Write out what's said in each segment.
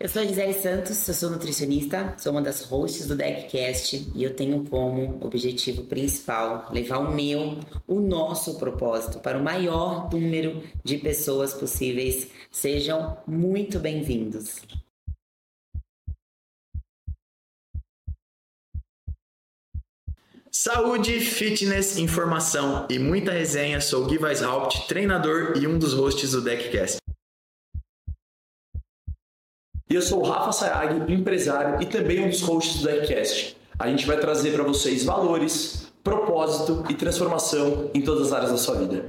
Eu sou a Gisele Santos, eu sou nutricionista, sou uma das hosts do DeckCast e eu tenho como objetivo principal levar o meu, o nosso propósito para o maior número de pessoas possíveis. Sejam muito bem-vindos. Saúde, fitness, informação e muita resenha. Sou Gui Weishaupt, treinador e um dos hosts do DeckCast. E eu sou o Rafa Sayag, empresário e também um dos hosts do Deckcast. A gente vai trazer para vocês valores, propósito e transformação em todas as áreas da sua vida.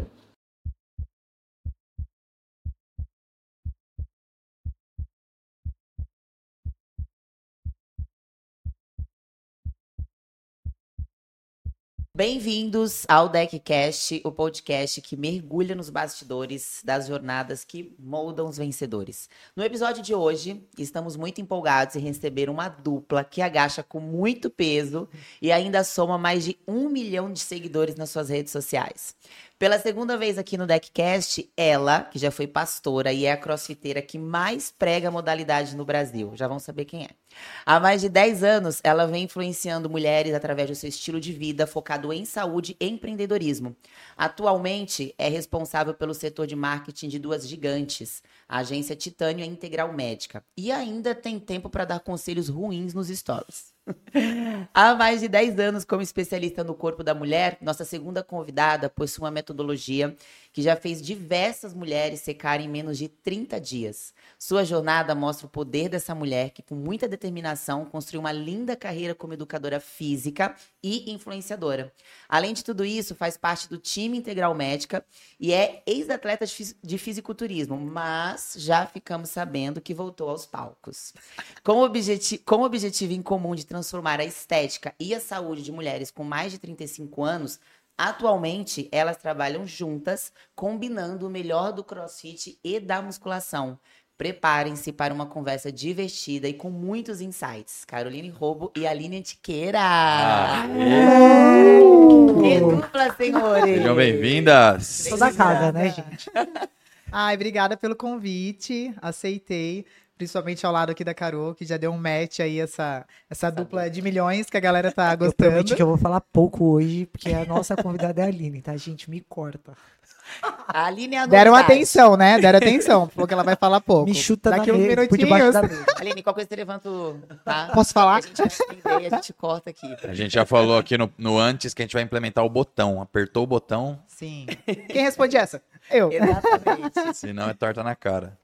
Bem-vindos ao DeckCast, o podcast que mergulha nos bastidores das jornadas que moldam os vencedores. No episódio de hoje, estamos muito empolgados em receber uma dupla que agacha com muito peso e ainda soma mais de um milhão de seguidores nas suas redes sociais. Pela segunda vez aqui no DeckCast, ela, que já foi pastora e é a crossfiteira que mais prega modalidade no Brasil. Já vão saber quem é. Há mais de 10 anos, ela vem influenciando mulheres através do seu estilo de vida focado em saúde e empreendedorismo. Atualmente, é responsável pelo setor de marketing de duas gigantes, a agência Titânio e a Integral Médica. E ainda tem tempo para dar conselhos ruins nos stories. Há mais de 10 anos, como especialista no corpo da mulher, nossa segunda convidada possui uma metodologia que já fez diversas mulheres secarem em menos de 30 dias. Sua jornada mostra o poder dessa mulher que, com muita determinação, construiu uma linda carreira como educadora física e influenciadora. Além de tudo isso, faz parte do time Integral Médica e é ex-atleta de fisiculturismo, mas já ficamos sabendo que voltou aos palcos. Com o, com o objetivo em comum de transformar a estética e a saúde de mulheres com mais de 35 anos, Atualmente, elas trabalham juntas, combinando o melhor do crossfit e da musculação. Preparem-se para uma conversa divertida e com muitos insights. Caroline Robo e Aline Antiqueira. Ah, que dupla, senhores! Sejam bem-vindas! Toda a casa, né, gente? Ai, obrigada pelo convite. Aceitei principalmente ao lado aqui da Carol, que já deu um match aí, essa, essa dupla de milhões que a galera tá gostando. Eu prometi que eu vou falar pouco hoje, porque a nossa convidada é a Aline, tá? Gente, me corta. A Aline é a Deram atenção, né? Deram atenção, porque ela vai falar pouco. Me chuta Daqui uns minutinhos. Aline, qual coisa você levanta, tá? Posso falar? A gente, vai a gente corta aqui. A gente já falou aqui no, no antes que a gente vai implementar o botão. Apertou o botão. Sim. Quem responde essa? Eu. Exatamente. Senão é torta na cara.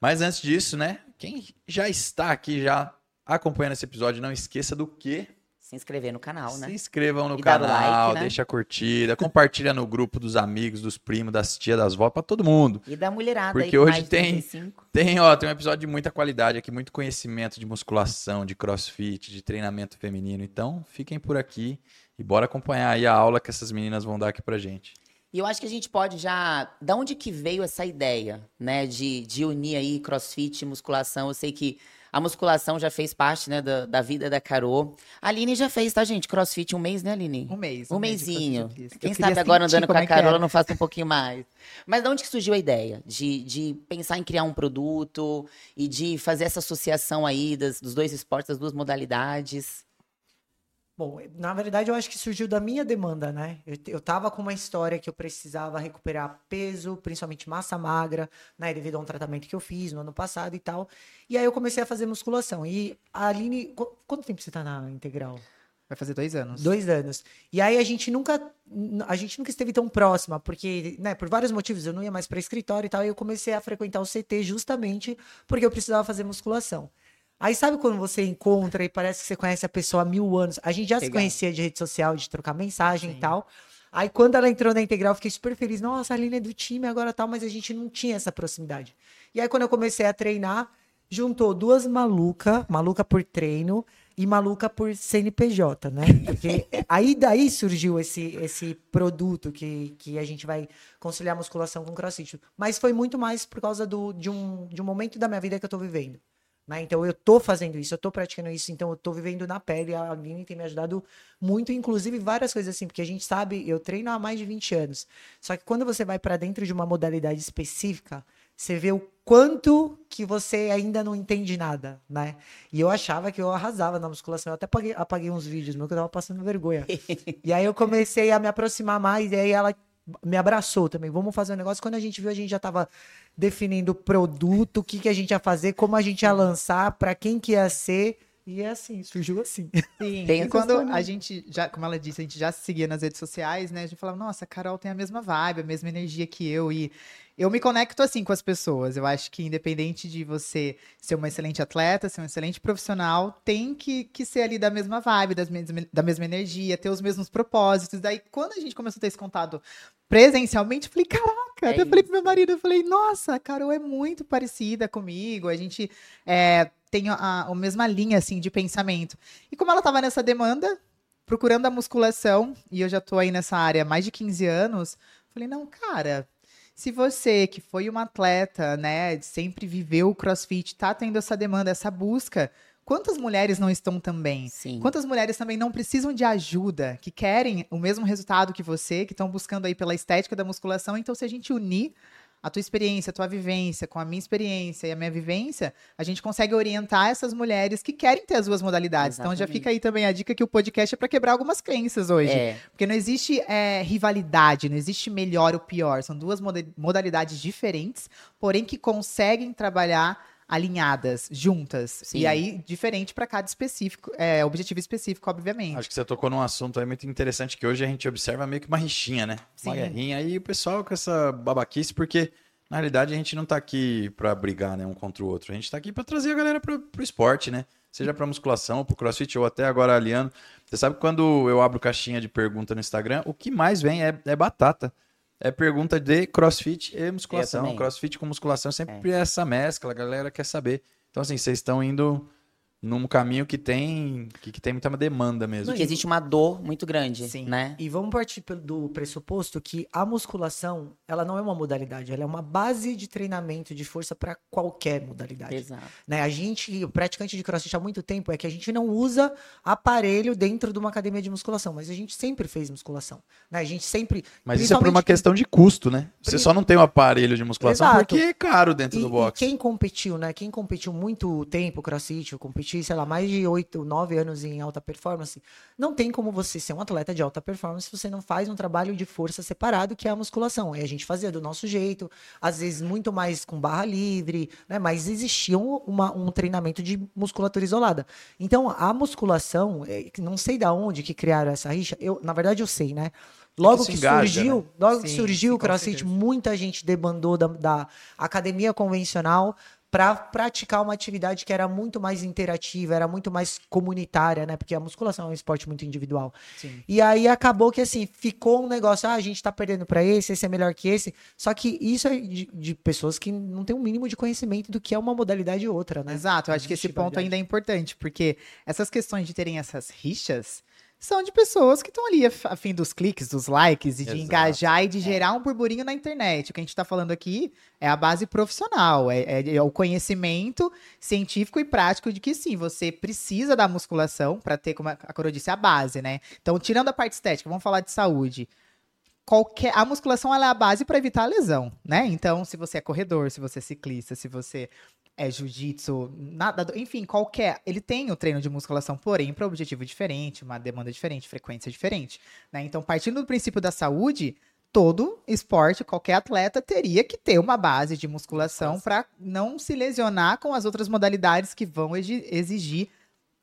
Mas antes disso, né? Quem já está aqui, já acompanhando esse episódio, não esqueça do que? Se inscrever no canal, né? Se inscrevam no e canal, like, né? deixa a curtida, compartilha no grupo dos amigos, dos primos, das tias, das vó, para todo mundo. E da mulherada Porque hoje tem, tem, ó, tem um episódio de muita qualidade aqui, muito conhecimento de musculação, de crossfit, de treinamento feminino. Então, fiquem por aqui e bora acompanhar aí a aula que essas meninas vão dar aqui pra gente. E eu acho que a gente pode já. Da onde que veio essa ideia, né? De, de unir aí crossfit e musculação? Eu sei que a musculação já fez parte, né, da, da vida da Carol. A Aline já fez, tá, gente? Crossfit um mês, né, Aline? Um mês. Um, um mêsinho. Quem sabe agora andando com a é Carol, não faça um pouquinho mais. Mas de onde que surgiu a ideia? De, de pensar em criar um produto e de fazer essa associação aí das, dos dois esportes, das duas modalidades? Bom, na verdade eu acho que surgiu da minha demanda, né? Eu, eu tava com uma história que eu precisava recuperar peso, principalmente massa magra, né? Devido a um tratamento que eu fiz no ano passado e tal. E aí eu comecei a fazer musculação. E a Aline, quanto tempo você tá na integral? Vai fazer dois anos. Dois anos. E aí a gente nunca, a gente nunca esteve tão próxima, porque, né, por vários motivos, eu não ia mais para escritório e tal, e eu comecei a frequentar o CT justamente porque eu precisava fazer musculação. Aí sabe quando você encontra e parece que você conhece a pessoa há mil anos? A gente já Legal. se conhecia de rede social, de trocar mensagem Sim. e tal. Aí quando ela entrou na integral, eu fiquei super feliz. Nossa, a Aline é do time agora tal, mas a gente não tinha essa proximidade. E aí quando eu comecei a treinar, juntou duas maluca, maluca por treino e maluca por CNPJ, né? Porque aí daí surgiu esse, esse produto que, que a gente vai conciliar musculação com crossfit. Mas foi muito mais por causa do, de, um, de um momento da minha vida que eu tô vivendo. Né? Então eu tô fazendo isso, eu tô praticando isso, então eu tô vivendo na pele. A Aline tem me ajudado muito, inclusive várias coisas assim, porque a gente sabe, eu treino há mais de 20 anos. Só que quando você vai para dentro de uma modalidade específica, você vê o quanto que você ainda não entende nada, né? E eu achava que eu arrasava na musculação. Eu até apaguei, apaguei uns vídeos meus que eu tava passando vergonha. e aí eu comecei a me aproximar mais, e aí ela me abraçou também. Vamos fazer um negócio. Quando a gente viu, a gente já tava definindo o produto, o que, que a gente ia fazer, como a gente ia lançar, para quem que ia ser. E é assim, surgiu assim. Sim, Tem e quando a gente, já, como ela disse, a gente já se seguia nas redes sociais, né? A gente falava, nossa, a Carol tem a mesma vibe, a mesma energia que eu. E eu me conecto assim com as pessoas. Eu acho que independente de você ser uma excelente atleta, ser um excelente profissional, tem que, que ser ali da mesma vibe, das mes- da mesma energia, ter os mesmos propósitos. Daí, quando a gente começou a ter esse contato presencialmente, eu falei, caraca, É até falei isso. pro meu marido, eu falei, nossa, a Carol é muito parecida comigo, a gente é, tem a, a mesma linha, assim, de pensamento. E como ela tava nessa demanda, procurando a musculação, e eu já tô aí nessa área há mais de 15 anos, falei, não, cara, se você, que foi uma atleta, né, sempre viveu o crossfit, tá tendo essa demanda, essa busca, quantas mulheres não estão também? Sim. Quantas mulheres também não precisam de ajuda, que querem o mesmo resultado que você, que estão buscando aí pela estética da musculação? Então, se a gente unir a tua experiência, a tua vivência com a minha experiência e a minha vivência, a gente consegue orientar essas mulheres que querem ter as duas modalidades. Então, já Exatamente. fica aí também a dica que o podcast é para quebrar algumas crenças hoje. É, Porque não existe é, rivalidade, não existe melhor ou pior. São duas moda- modalidades diferentes, porém que conseguem trabalhar alinhadas, juntas. Sim. E aí, diferente para cada específico, é, objetivo específico, obviamente. Acho que você tocou num assunto aí muito interessante que hoje a gente observa meio que uma rixinha, né? Uma Sim. guerrinha e o pessoal com essa babaquice, porque na realidade a gente não tá aqui pra brigar, né, um contra o outro. A gente tá aqui pra trazer a galera pro, pro esporte, né? Seja pra musculação, pro crossfit ou até agora aliando. Você sabe que quando eu abro caixinha de pergunta no Instagram, o que mais vem é, é batata. É pergunta de crossfit e musculação. Crossfit com musculação sempre é essa mescla, a galera quer saber. Então, assim, vocês estão indo num caminho que tem que, que tem muita demanda mesmo. que existe uma dor muito grande, Sim. né? E vamos partir do pressuposto que a musculação, ela não é uma modalidade, ela é uma base de treinamento de força para qualquer modalidade. Exato. Né? A gente, o praticante de crossfit há muito tempo é que a gente não usa aparelho dentro de uma academia de musculação, mas a gente sempre fez musculação. Né? A gente sempre. Mas isso é por uma questão de custo, né? Você só não tem um aparelho de musculação Exato. porque é caro dentro E, do e box. quem competiu, né? Quem competiu muito tempo crossfit, eu competi, sei lá, mais de 8, 9 anos em alta performance, não tem como você ser um atleta de alta performance se você não faz um trabalho de força separado, que é a musculação. E a gente fazia do nosso jeito, às vezes muito mais com barra livre, né? Mas existia um, uma- um treinamento de musculatura isolada. Então, a musculação, é, que não sei da onde que criaram essa rixa, eu, na verdade eu sei, né? Logo se que, engaja, surgiu, né? logo que Sim, surgiu sim, o CrossFit, muita gente debandou da, da academia convencional para praticar uma atividade que era muito mais interativa, era muito mais comunitária, né? Porque a musculação é um esporte muito individual. Sim. E aí acabou que assim, ficou um negócio, ah, a gente tá perdendo para esse, esse é melhor que esse. Só que isso é de, de pessoas que não têm um mínimo de conhecimento do que é uma modalidade e outra, né? Exato, eu acho que esse ponto ainda é importante, porque essas questões de terem essas rixas são de pessoas que estão ali a fim dos cliques, dos likes e de Exato. engajar e de gerar um burburinho na internet. O que a gente está falando aqui é a base profissional, é, é- é o conhecimento científico e prático de que sim, você precisa da musculação para ter, como a Coro disse, a base, né? Então, tirando a parte estética, vamos falar de saúde qualquer a musculação ela é a base para evitar a lesão, né? Então, se você é corredor, se você é ciclista, se você é jiu-jitsu, nada, enfim, qualquer, ele tem o treino de musculação, porém para objetivo diferente, uma demanda diferente, frequência diferente, né? Então, partindo do princípio da saúde, todo esporte, qualquer atleta teria que ter uma base de musculação para não se lesionar com as outras modalidades que vão exi- exigir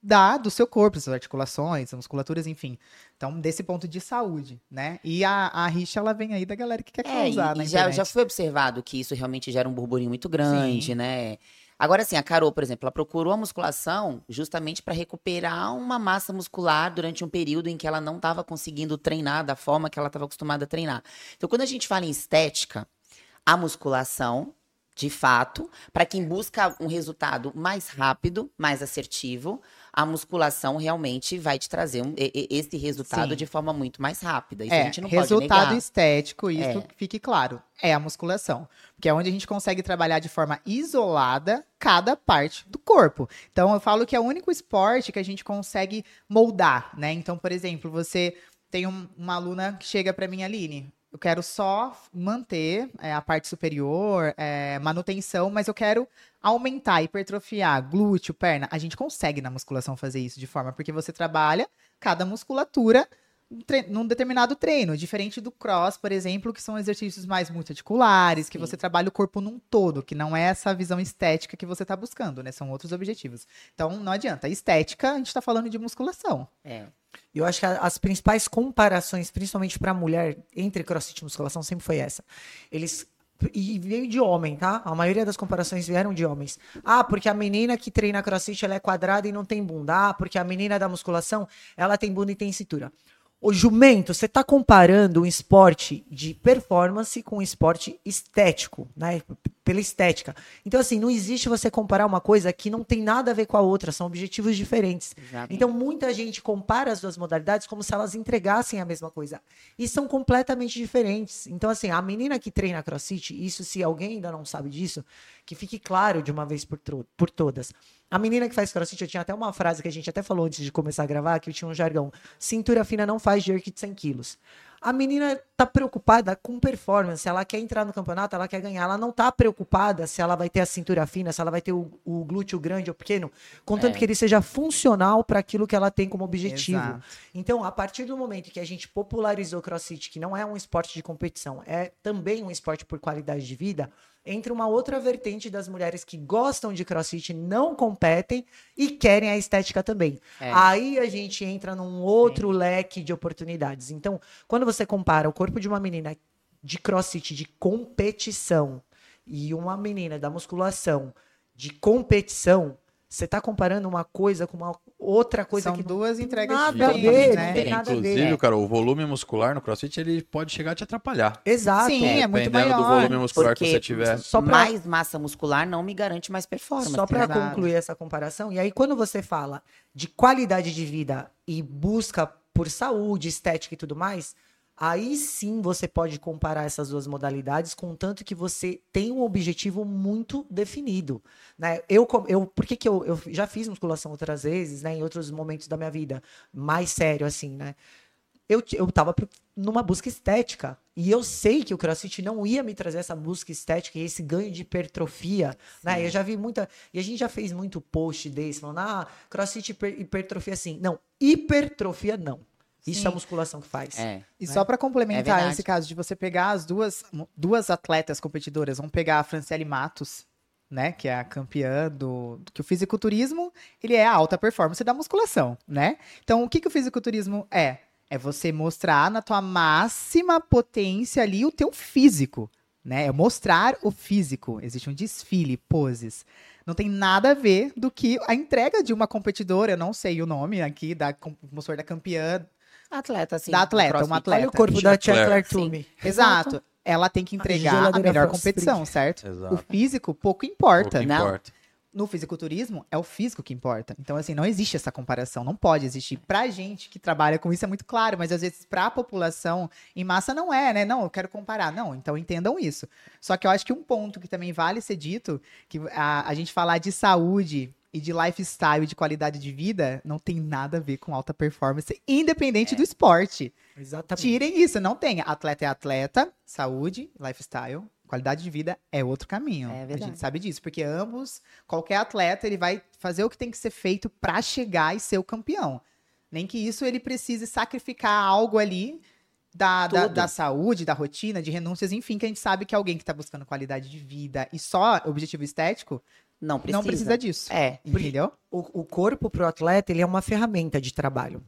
da, do seu corpo, suas articulações, musculaturas, enfim. Então, desse ponto de saúde, né? E a, a rixa, ela vem aí da galera que quer É, e, causar na e já, internet. já foi observado que isso realmente gera um burburinho muito grande, né? Agora, assim, a Carol, por exemplo, ela procurou a musculação justamente para recuperar uma massa muscular durante um período em que ela não estava conseguindo treinar da forma que ela estava acostumada a treinar. Então, quando a gente fala em estética, a musculação, de fato, para quem busca um resultado mais rápido, mais assertivo, a musculação realmente vai te trazer um- esse resultado Sim. de forma muito mais rápida. Isso a É, gente não pode resultado estético, isso É. que fique claro, é a musculação. Porque é onde a gente consegue trabalhar de forma isolada cada parte do corpo. Então, eu falo que é o único esporte que a gente consegue moldar, né? Então, por exemplo, você tem um- uma aluna que chega pra mim, Aline, eu quero só manter é, a parte superior, é, manutenção, mas eu quero aumentar, hipertrofiar, glúteo, perna. A gente consegue na musculação fazer isso de forma, porque você trabalha cada musculatura num determinado treino, diferente do cross, por exemplo, que são exercícios mais multiarticulares, que Sim. você trabalha o corpo num todo, que não é essa visão estética que você está buscando, né? São outros objetivos. Então, não adianta. Estética, a gente está falando de musculação. É. Eu acho que as principais comparações, principalmente pra mulher, entre crossfit e musculação, sempre foi essa. Eles. E veio de homem, tá? A maioria das comparações vieram de homens. Ah, porque a menina que treina crossfit ela é quadrada e não tem bunda. Ah, porque a menina da musculação ela tem bunda e tem cintura. Ô, jumento, você tá comparando um esporte de performance com um esporte estético, né? Pela estética. Então, assim, não existe você comparar uma coisa que não tem nada a ver com a outra, são objetivos diferentes. Exatamente. Então, muita gente compara as duas modalidades como se elas entregassem a mesma coisa. E são completamente diferentes. Então, assim, a menina que treina crossfit, isso se alguém ainda não sabe disso, que fique claro de uma vez por, por todas. A menina que faz crossfit, eu tinha até uma frase que a gente até falou antes de começar a gravar, que eu tinha um jargão. Cintura fina não faz jerk de 100 quilos. A menina tá preocupada com performance, ela quer entrar no campeonato, ela quer ganhar, ela não tá preocupada se ela vai ter a cintura fina, se ela vai ter o, o glúteo grande ou pequeno, contanto É. que ele seja funcional para aquilo que ela tem como objetivo. Exato. Então, a partir do momento que a gente popularizou o CrossFit, que não é um esporte de competição, é também um esporte por qualidade de vida, entra uma outra vertente das mulheres que gostam de CrossFit, não competem e querem a estética também. É. Aí a gente entra num outro leque de oportunidades. Então, quando você compara o corpo de uma menina de CrossFit de competição e uma menina da musculação de competição, você está comparando uma coisa com uma outra coisa São que não duas entregas nada a diferentes, ver, né? tem nada a ver. Inclusive, cara, o volume muscular no CrossFit ele pode chegar a te atrapalhar. Exato. Sim, é muito Dependendo do maior, volume muscular que você tiver. Só pra- mais massa muscular não me garante mais performance. Só para concluir essa comparação, e aí quando você fala de qualidade de vida e busca por saúde, estética e tudo mais, aí sim você pode comparar essas duas modalidades, contanto que você tem um objetivo muito definido. Né? Eu, eu, por que, que eu, eu já fiz musculação outras vezes, né, em outros momentos da minha vida, mais sério assim, né? Eu, eu tava numa busca estética. E eu sei que o CrossFit não ia me trazer essa busca estética e esse ganho de hipertrofia. Né? Eu já vi muita. E a gente já fez muito post desse, falando, ah, CrossFit hiper- hipertrofia sim. Não, hipertrofia não. Isso Sim. é a musculação que faz. É. E né? só pra É complementar verdade. esse caso de você pegar as duas, duas atletas competidoras, vamos pegar a Franciele Matos, né, que é a campeã do que o fisiculturismo, ele é a alta performance da musculação, né? Então, o que que o fisiculturismo é? É você mostrar na tua máxima potência ali o teu físico, né? É mostrar o físico. Existe um desfile, poses. Não tem nada a ver do que a entrega de uma competidora, eu não sei o nome aqui da vamos da campeã Atleta, assim. Da atleta, crossfit. uma atleta. Olha o corpo da Tia Claire. Sim. Toomey. Exato. Ela tem que entregar a geladeira melhor competição, certo? Exato. O físico pouco importa. O que Não. importa. No fisiculturismo, é o físico que importa. Então, assim, não existe essa comparação. Não pode existir. Pra gente que trabalha com isso é muito claro, mas às vezes pra população em massa não é, né? Não, eu quero comparar. Não, então entendam isso. Só que eu acho que um ponto que também vale ser dito, que a, a gente falar de saúde e de lifestyle e de qualidade de vida não tem nada a ver com alta performance, independente do esporte. Exatamente. Tirem isso, não tem. Atleta é atleta, saúde, lifestyle, qualidade de vida é outro caminho. É a verdade. gente sabe disso, porque ambos, qualquer atleta, ele vai fazer o que tem que ser feito pra chegar e ser o campeão. Nem que isso ele precise sacrificar algo ali da, da, da saúde, da rotina, de renúncias, enfim, que a gente sabe que alguém que tá buscando qualidade de vida e só objetivo estético Não precisa. não precisa disso. É. Entendeu? o, o corpo pro atleta, ele é uma ferramenta de trabalho.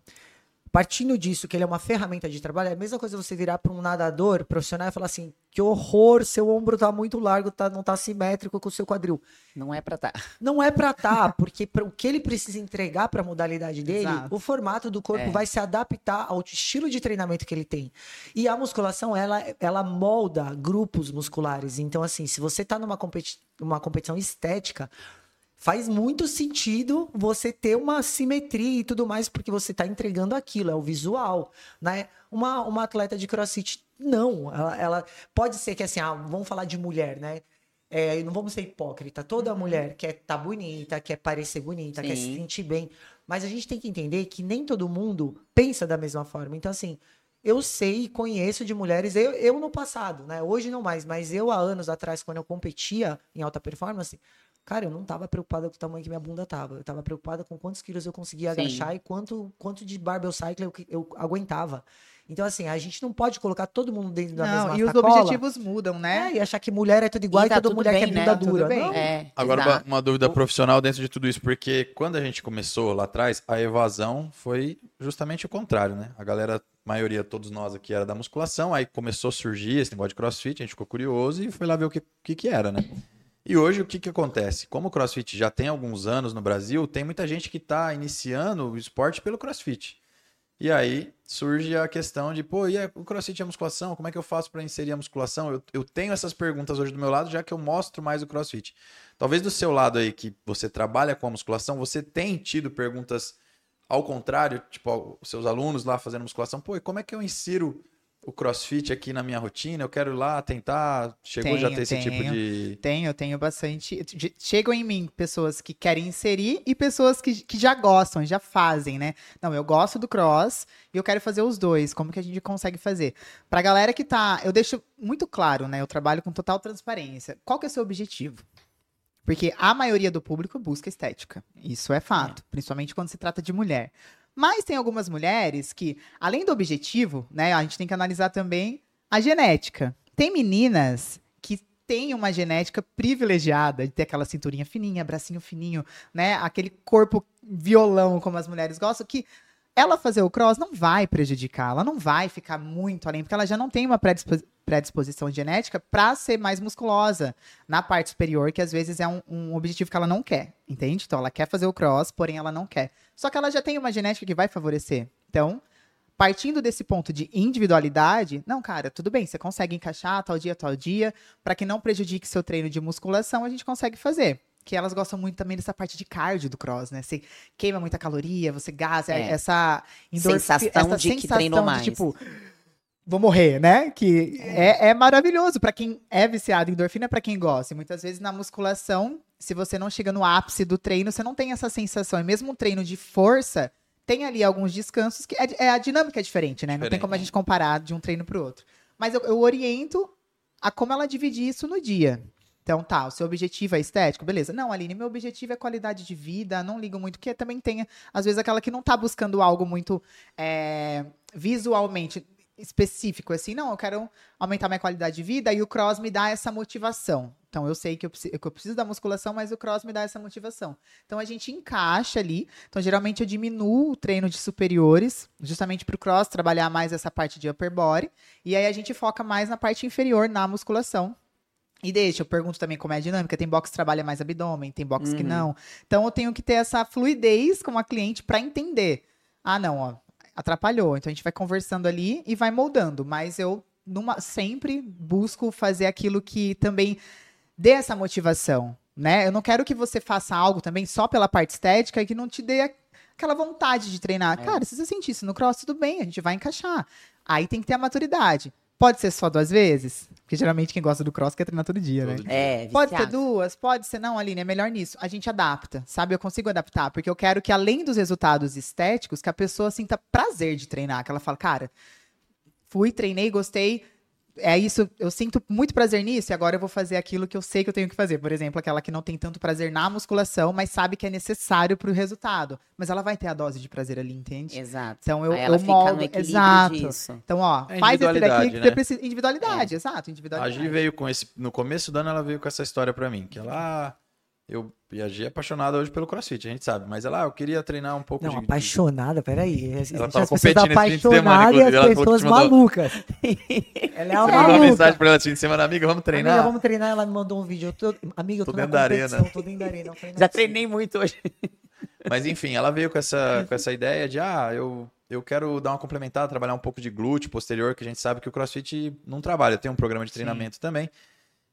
Partindo disso, que ele é uma ferramenta de trabalho, é a mesma coisa você virar para um nadador profissional e falar assim: que horror, seu ombro tá muito largo, tá, não tá simétrico com o seu quadril. Não é pra tá. Não é pra tá, porque pra, o que ele precisa entregar para a modalidade dele, Exato. o formato do corpo É. vai se adaptar ao estilo de treinamento que ele tem. E a musculação, ela, ela molda grupos musculares. Então, assim, se você tá numa competi uma competição estética, faz muito sentido você ter uma simetria e tudo mais, porque você está entregando aquilo, é o visual, né? Uma, uma atleta de crossfit, não. Ela, ela- pode ser que assim, ah, vamos falar de mulher, né? É, não vamos ser hipócrita. Toda mulher quer estar bonita, quer parecer bonita, quer se Sim. sentir bem. Mas a gente tem que entender que nem todo mundo pensa da mesma forma. Então, assim, eu sei e conheço de mulheres, eu, eu no passado, né? Hoje não mais, mas eu há anos atrás, quando eu competia em alta performance, cara, eu não tava preocupada com o tamanho que minha bunda tava. Eu tava preocupada com quantos quilos eu conseguia Sim. agachar e quanto, quanto de barbell cycle eu, eu aguentava. Então, assim, a gente não pode colocar todo mundo dentro da Não, mesma e os sacola. objetivos mudam, né? É, e achar que mulher é tudo igual E e, tá toda tudo mulher bem, que é né? bunda tudo dura. bem. Não, É, Agora, uma, uma dúvida profissional dentro de tudo isso, porque quando a gente começou lá atrás, a evasão foi justamente o contrário, né? A galera, a maioria, todos nós aqui era da musculação, aí começou a surgir esse negócio de crossfit, a gente ficou curioso e foi lá ver o que, que, que era, né? E hoje o que, que acontece? Como o crossfit já tem alguns anos no Brasil, tem muita gente que está iniciando o esporte pelo crossfit. E aí surge a questão de, pô, e a- o crossfit a musculação? Como é que eu faço para inserir a musculação? Eu, eu tenho essas perguntas hoje do meu lado, já que eu mostro mais o crossfit. Talvez do seu lado aí, que você trabalha com a musculação, você tem tido perguntas ao contrário, tipo, os seus alunos lá fazendo musculação, pô, e como é que eu insiro o crossfit aqui na minha rotina? Eu quero ir lá tentar. Chegou já a ter Tenho, esse tipo tenho. de. Tenho, tenho bastante. Chegam em mim pessoas que querem inserir e pessoas que, que já gostam, já fazem, né? Não, eu gosto do cross e eu quero fazer os dois. Como que a gente consegue fazer? Pra galera que tá. Eu deixo muito claro, né? Eu trabalho com total transparência. Qual que é o seu objetivo? Porque a maioria do público busca estética. Isso é fato. Principalmente quando se trata de mulher. Mas tem algumas mulheres que, além do objetivo, né? A gente tem que analisar também a genética. Tem meninas que têm uma genética privilegiada de ter aquela cinturinha fininha, bracinho fininho, né? Aquele corpo violão, como as mulheres gostam, que ela fazer o cross não vai prejudicar, ela não vai ficar muito além, porque ela já não tem uma predispo- predisposição genética para ser mais musculosa na parte superior, que às vezes é um, um objetivo que ela não quer, entende? Então ela quer fazer o cross, porém ela não quer. Só que ela já tem uma genética que vai favorecer. Então, partindo desse ponto de individualidade, não, cara, tudo bem, você consegue encaixar tal dia, tal dia, para que não prejudique seu treino de musculação, a gente consegue fazer. Que elas gostam muito também dessa parte de cardio do cross, né? Você queima muita caloria, você gasta É. essa Sensação essa de que treinou mais. tipo, vou morrer, né? Que é, é maravilhoso para quem é viciado em endorfina, para quem gosta. E muitas vezes na musculação, se você não chega no ápice do treino, você não tem essa sensação. E mesmo um treino de força, tem ali alguns descansos que é, é- a dinâmica é diferente, né? Não tem Diferente. como a gente comparar de um treino pro outro. Mas eu, eu oriento a como ela dividir isso no dia. Então, tá, o seu objetivo é estético, beleza. Não, Aline, meu objetivo é qualidade de vida, não ligo muito, porque também tem, às vezes, aquela que não tá buscando algo muito é, visualmente específico, assim, não, eu quero aumentar minha qualidade de vida e o cross me dá essa motivação. Então, eu sei que eu, preciso, que eu preciso da musculação, mas o cross me dá essa motivação. Então, a gente encaixa ali. Então, geralmente, eu diminuo o treino de superiores, justamente pro cross trabalhar mais essa parte de upper body. E aí, a gente foca mais na parte inferior, na musculação. E deixa, eu pergunto também como é a dinâmica. Tem box que trabalha mais abdômen, tem box que Uhum. não. Então eu tenho que ter essa fluidez com a cliente para entender. Ah, não, ó, atrapalhou. Então a gente vai conversando ali e vai moldando. Mas eu numa- sempre busco fazer aquilo que também dê essa motivação, né? Eu não quero que você faça algo também só pela parte estética e que não te dê a- aquela vontade de treinar. É. Cara, se você sentir isso no cross, tudo bem, a gente vai encaixar. Aí tem que ter a maturidade. Pode ser só duas vezes? Porque geralmente quem gosta do cross quer treinar todo dia, né? Todo dia. É, Pode ser viciado. duas, pode ser não, Aline, é melhor nisso. A gente adapta, sabe? Eu consigo adaptar, porque eu quero que além dos resultados estéticos, que a pessoa sinta prazer de treinar, que ela fala, cara, fui, treinei, gostei, é isso, eu sinto muito prazer nisso e agora eu vou fazer aquilo que eu sei que eu tenho que fazer. Por exemplo, aquela que não tem tanto prazer na musculação, mas sabe que é necessário pro resultado. Mas ela vai ter a dose de prazer ali, entende? Exato. Então eu, Aí ela eu fica moldo, no equilíbrio exato. disso. Então, ó, É faz esse daqui individualidade, que né? você precisa. Individualidade, exato, A individualidade. Gi veio com esse. No começo do ano, ela veio com essa história pra mim. Que ela. Eu, é apaixonada hoje pelo crossfit, a gente sabe. Mas ela, ah, eu queria treinar um pouco Não, de. apaixonada, peraí. Ela tava as pessoas competindo apaixonadas e ela as que pessoas malucas. Ela é uma Você mandou uma maluca. mensagem pra ela assim, semana, amiga, vamos treinar? Amiga, vamos treinar. Ela me mandou um vídeo. Eu tô, amiga, eu tô, Tô dentro da arena. tô dentro da arena. Já é treinei muito hoje. Mas enfim, ela veio com essa, com essa ideia de, ah, eu, eu quero dar uma complementada, trabalhar um pouco de glúteo posterior, que a gente sabe que o CrossFit não trabalha. Tem um programa de treinamento também.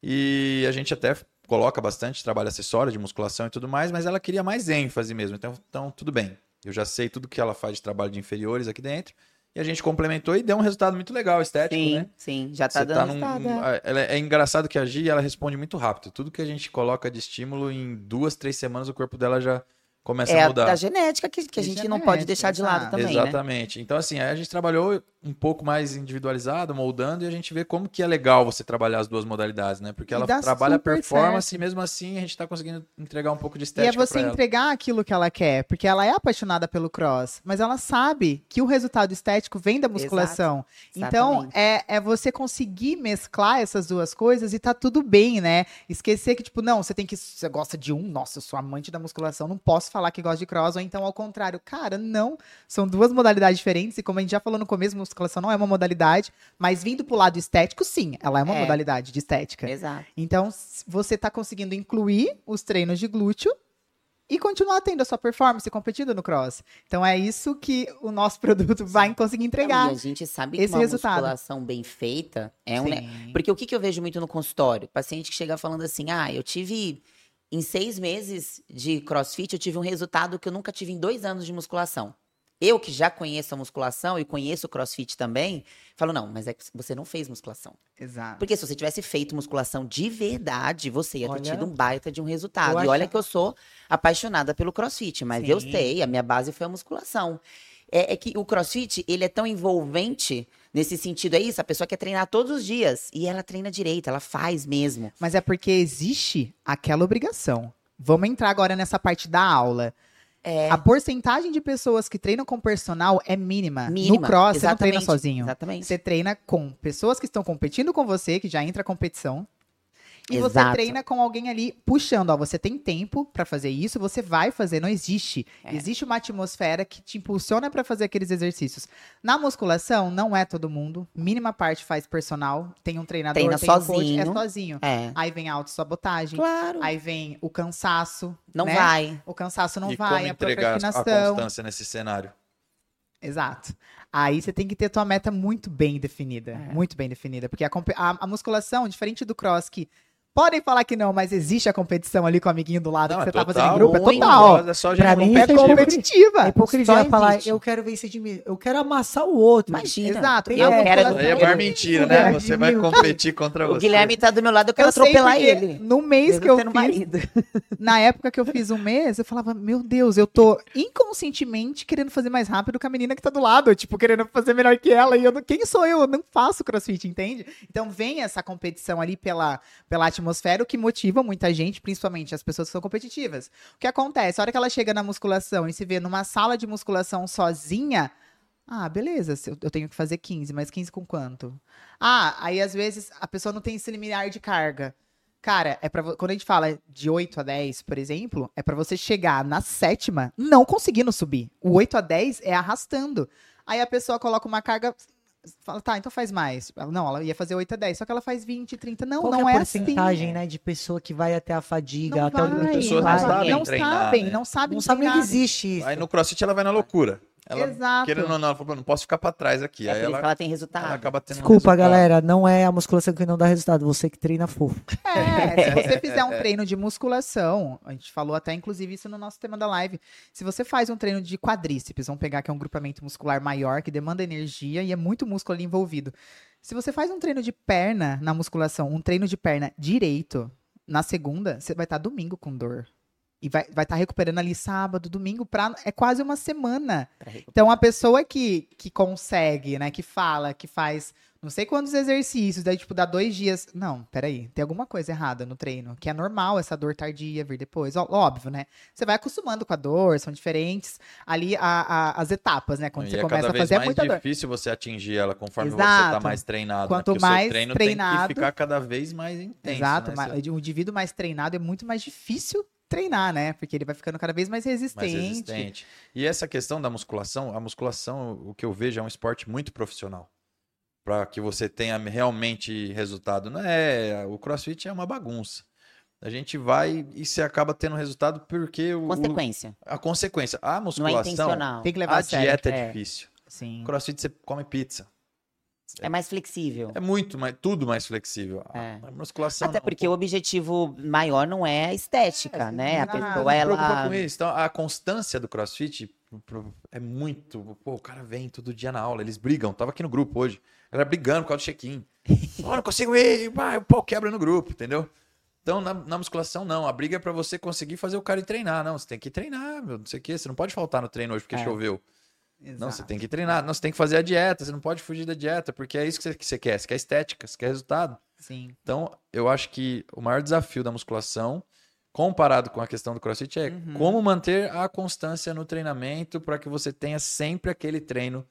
E a gente até coloca bastante trabalho acessório de musculação e tudo mais, mas ela queria mais ênfase mesmo. Então, então tudo bem. Eu já sei tudo que ela faz de trabalho de inferiores aqui dentro. E a gente complementou e deu um resultado muito legal, estético, Sim, né? sim, já tá Você tá dando. resultado, num- a- ela é, é engraçado que a Gi, ela responde muito rápido. Tudo que a gente coloca de estímulo, em duas, três semanas, o corpo dela já começa É a a, mudar. da genética que, que a É gente não pode deixar de lado também, né? Exatamente. Então, assim, aí a gente trabalhou um pouco mais individualizado, moldando, e a gente vê como que é legal você trabalhar as duas modalidades, né? Porque ela trabalha super performance certo. e mesmo assim a gente tá conseguindo entregar um pouco de E é estética você pra ela. entregar aquilo que ela quer, porque ela é apaixonada pelo cross, mas ela sabe que o resultado estético vem da musculação. Então, Exatamente. é, é você conseguir mesclar essas duas coisas e tá tudo bem, né? Esquecer que, tipo, não, você tem que. Você gosta de um, nossa, eu sou amante da musculação, não posso falar que gosta de cross, ou então ao contrário. Cara, não. São duas modalidades diferentes, e como a gente já falou no começo, musculação não é uma modalidade, mas vindo pro lado estético, sim, ela é uma É. modalidade de estética. Exato. Então, você tá conseguindo incluir os treinos de glúteo e continuar tendo a sua performance competindo no cross. Então, é isso que o nosso produto vai conseguir Não, entregar. e a gente sabe esse que uma resultado. musculação bem feita é um. Sim. Porque o que, que eu vejo muito no consultório? Paciente que chega falando assim: ah, eu tive. Em seis meses de crossfit, eu tive um resultado que eu nunca tive em dois anos de musculação. Eu que já conheço a musculação e conheço o crossfit também, falo, não, mas é que você não fez musculação. Exato. Porque se você tivesse feito musculação de verdade, você ia ter Olha, tido um baita de um resultado. eu E olha acho- que eu sou apaixonada pelo crossfit, mas eu Sim. sei, a minha base foi a musculação. É, é que o crossfit, ele é tão envolvente nesse sentido, é isso, a pessoa quer treinar todos os dias. E ela treina direito, ela faz mesmo. Mas é porque existe aquela obrigação. Vamos entrar agora nessa parte da aula. É. A porcentagem de pessoas que treinam com personal é mínima. Mínima. No cross, você não treina Exatamente, sozinho. Exatamente. Você treina com pessoas que estão competindo com você, que já entra a competição. E você Exato. treina com alguém ali puxando, ó, você tem tempo pra fazer isso, você vai fazer, não existe. É. Existe uma atmosfera que te impulsiona pra fazer aqueles exercícios. Na musculação, não é todo mundo, mínima parte faz personal, tem um treinador, Treina tem um coach, sozinho. é sozinho. É. Aí vem a autossabotagem, Claro. aí vem o cansaço, Não né? vai. O cansaço não e vai, como a entregar a procrastinação. constância nesse cenário. Exato. Aí você tem que ter tua meta muito bem definida. É. Muito bem definida. Porque a, a- a musculação, diferente do cross, que podem falar que não, mas existe a competição ali com o amiguinho do lado Não, que é você tá fazendo em grupo, é total. É só Pra mim, É é competitiva. É hipocrisia Só falar, eu quero vencer de mim, eu quero amassar o outro. Imagina. Exato. Eu essa. quero. Aí é eu- bar mentira, né? É, Você vai competir contra o você. Guilherme tá do meu lado, eu quero Eu atropelar ele. No mês Mesmo que eu sendo fiz, marido. na época que eu fiz um mês, eu falava, meu Deus, eu tô inconscientemente querendo fazer mais rápido que a menina que tá do lado, tipo, querendo fazer melhor que ela, e eu não, quem sou eu? Eu não faço crossfit, entende? Então vem essa competição ali pela, pela atmosfera, o que motiva muita gente, principalmente as pessoas que são competitivas. O que acontece? A hora que ela chega na musculação e se vê numa sala de musculação sozinha, ah, beleza, eu tenho que fazer 15, mas 15 com quanto? Ah, aí às vezes a pessoa não tem esse limiar de carga. Cara, é para quando a gente fala de 8 a 10, por exemplo, é pra você chegar na sétima não conseguindo subir. O 8 a 10 é arrastando. Aí a pessoa coloca uma carga fala, tá, então faz mais. Ela, não, ela ia fazer 8 a 10, só que ela faz 20, 30. Não, Qual não é é a porcentagem, assim. né, de pessoa que vai até a fadiga, Não até o vai, limite pessoas vai. não sabem não sabem, né? não sabem Não sabem que existe isso. Aí no crossfit ela vai na loucura. Ela, Exato. querendo ou não, ela falou, não posso ficar pra trás aqui. É Aí ela, ela tem resultado. ela acaba tendo Desculpa, resultado. galera, não é a musculação que não dá resultado, você que treina fofo. É, se você fizer um treino de musculação, a gente falou até inclusive isso no nosso tema da live. Se você faz um treino de quadríceps, vamos pegar que é um grupamento muscular maior que demanda energia e é muito músculo ali envolvido. Se você faz um treino de perna na musculação, um treino de perna direito, na segunda, você vai estar domingo com dor. E vai estar vai tá recuperando ali sábado, domingo, pra, é quase uma semana. Então, a pessoa que, que consegue, né, que fala, que faz não sei quantos exercícios, daí, tipo, dá dois dias. Não, peraí, tem alguma coisa errada no treino, que é normal essa dor tardia vir depois. Ó, óbvio, né? Você vai acostumando com a dor, são diferentes ali a- a- as etapas, né? Quando e você é começa a vez fazer é mais muita dor. difícil você atingir ela conforme você Exato. tá mais treinado. Quanto né? Porque o mais treino treinado- tem que ficar cada vez mais intenso. Exato, né? Você- o indivíduo mais treinado é muito mais difícil treinar, né? Porque ele vai ficando cada vez mais resistente. mais resistente. E essa questão da musculação, a musculação, o que eu vejo é um esporte muito profissional. Para que você tenha realmente resultado. Não é, o CrossFit é uma bagunça. A gente vai e você acaba tendo resultado porque o, Consequência. a consequência, a Não é musculação, intencional. Tem que levar a a sério. dieta é, é. difícil. Sim. CrossFit você come pizza. É mais flexível. É muito mais, tudo mais flexível. A- É. A musculação Até não. porque o objetivo maior não é a estética, né? A não, pessoa, não ela. com isso. Então, a constância do CrossFit é muito. Pô, o cara vem todo dia na aula, eles brigam. Tava aqui no grupo hoje. A galera brigando por causa do check-in. Ó, não consigo ir, vai, o pau quebra no grupo, entendeu? Então, na, na musculação, não. A briga é pra você conseguir fazer o cara ir treinar. Não, você tem que treinar, meu, não sei o quê. Você não pode faltar no treino hoje porque É. choveu. Não, você tem que treinar. Não, você tem que fazer a dieta. Você não pode fugir da dieta, porque é isso que você, que você quer. Você quer estética, você quer resultado. Sim. Então, eu acho que o maior desafio da musculação, comparado com a questão do crossfit, é como manter a constância no treinamento para que você tenha sempre aquele treino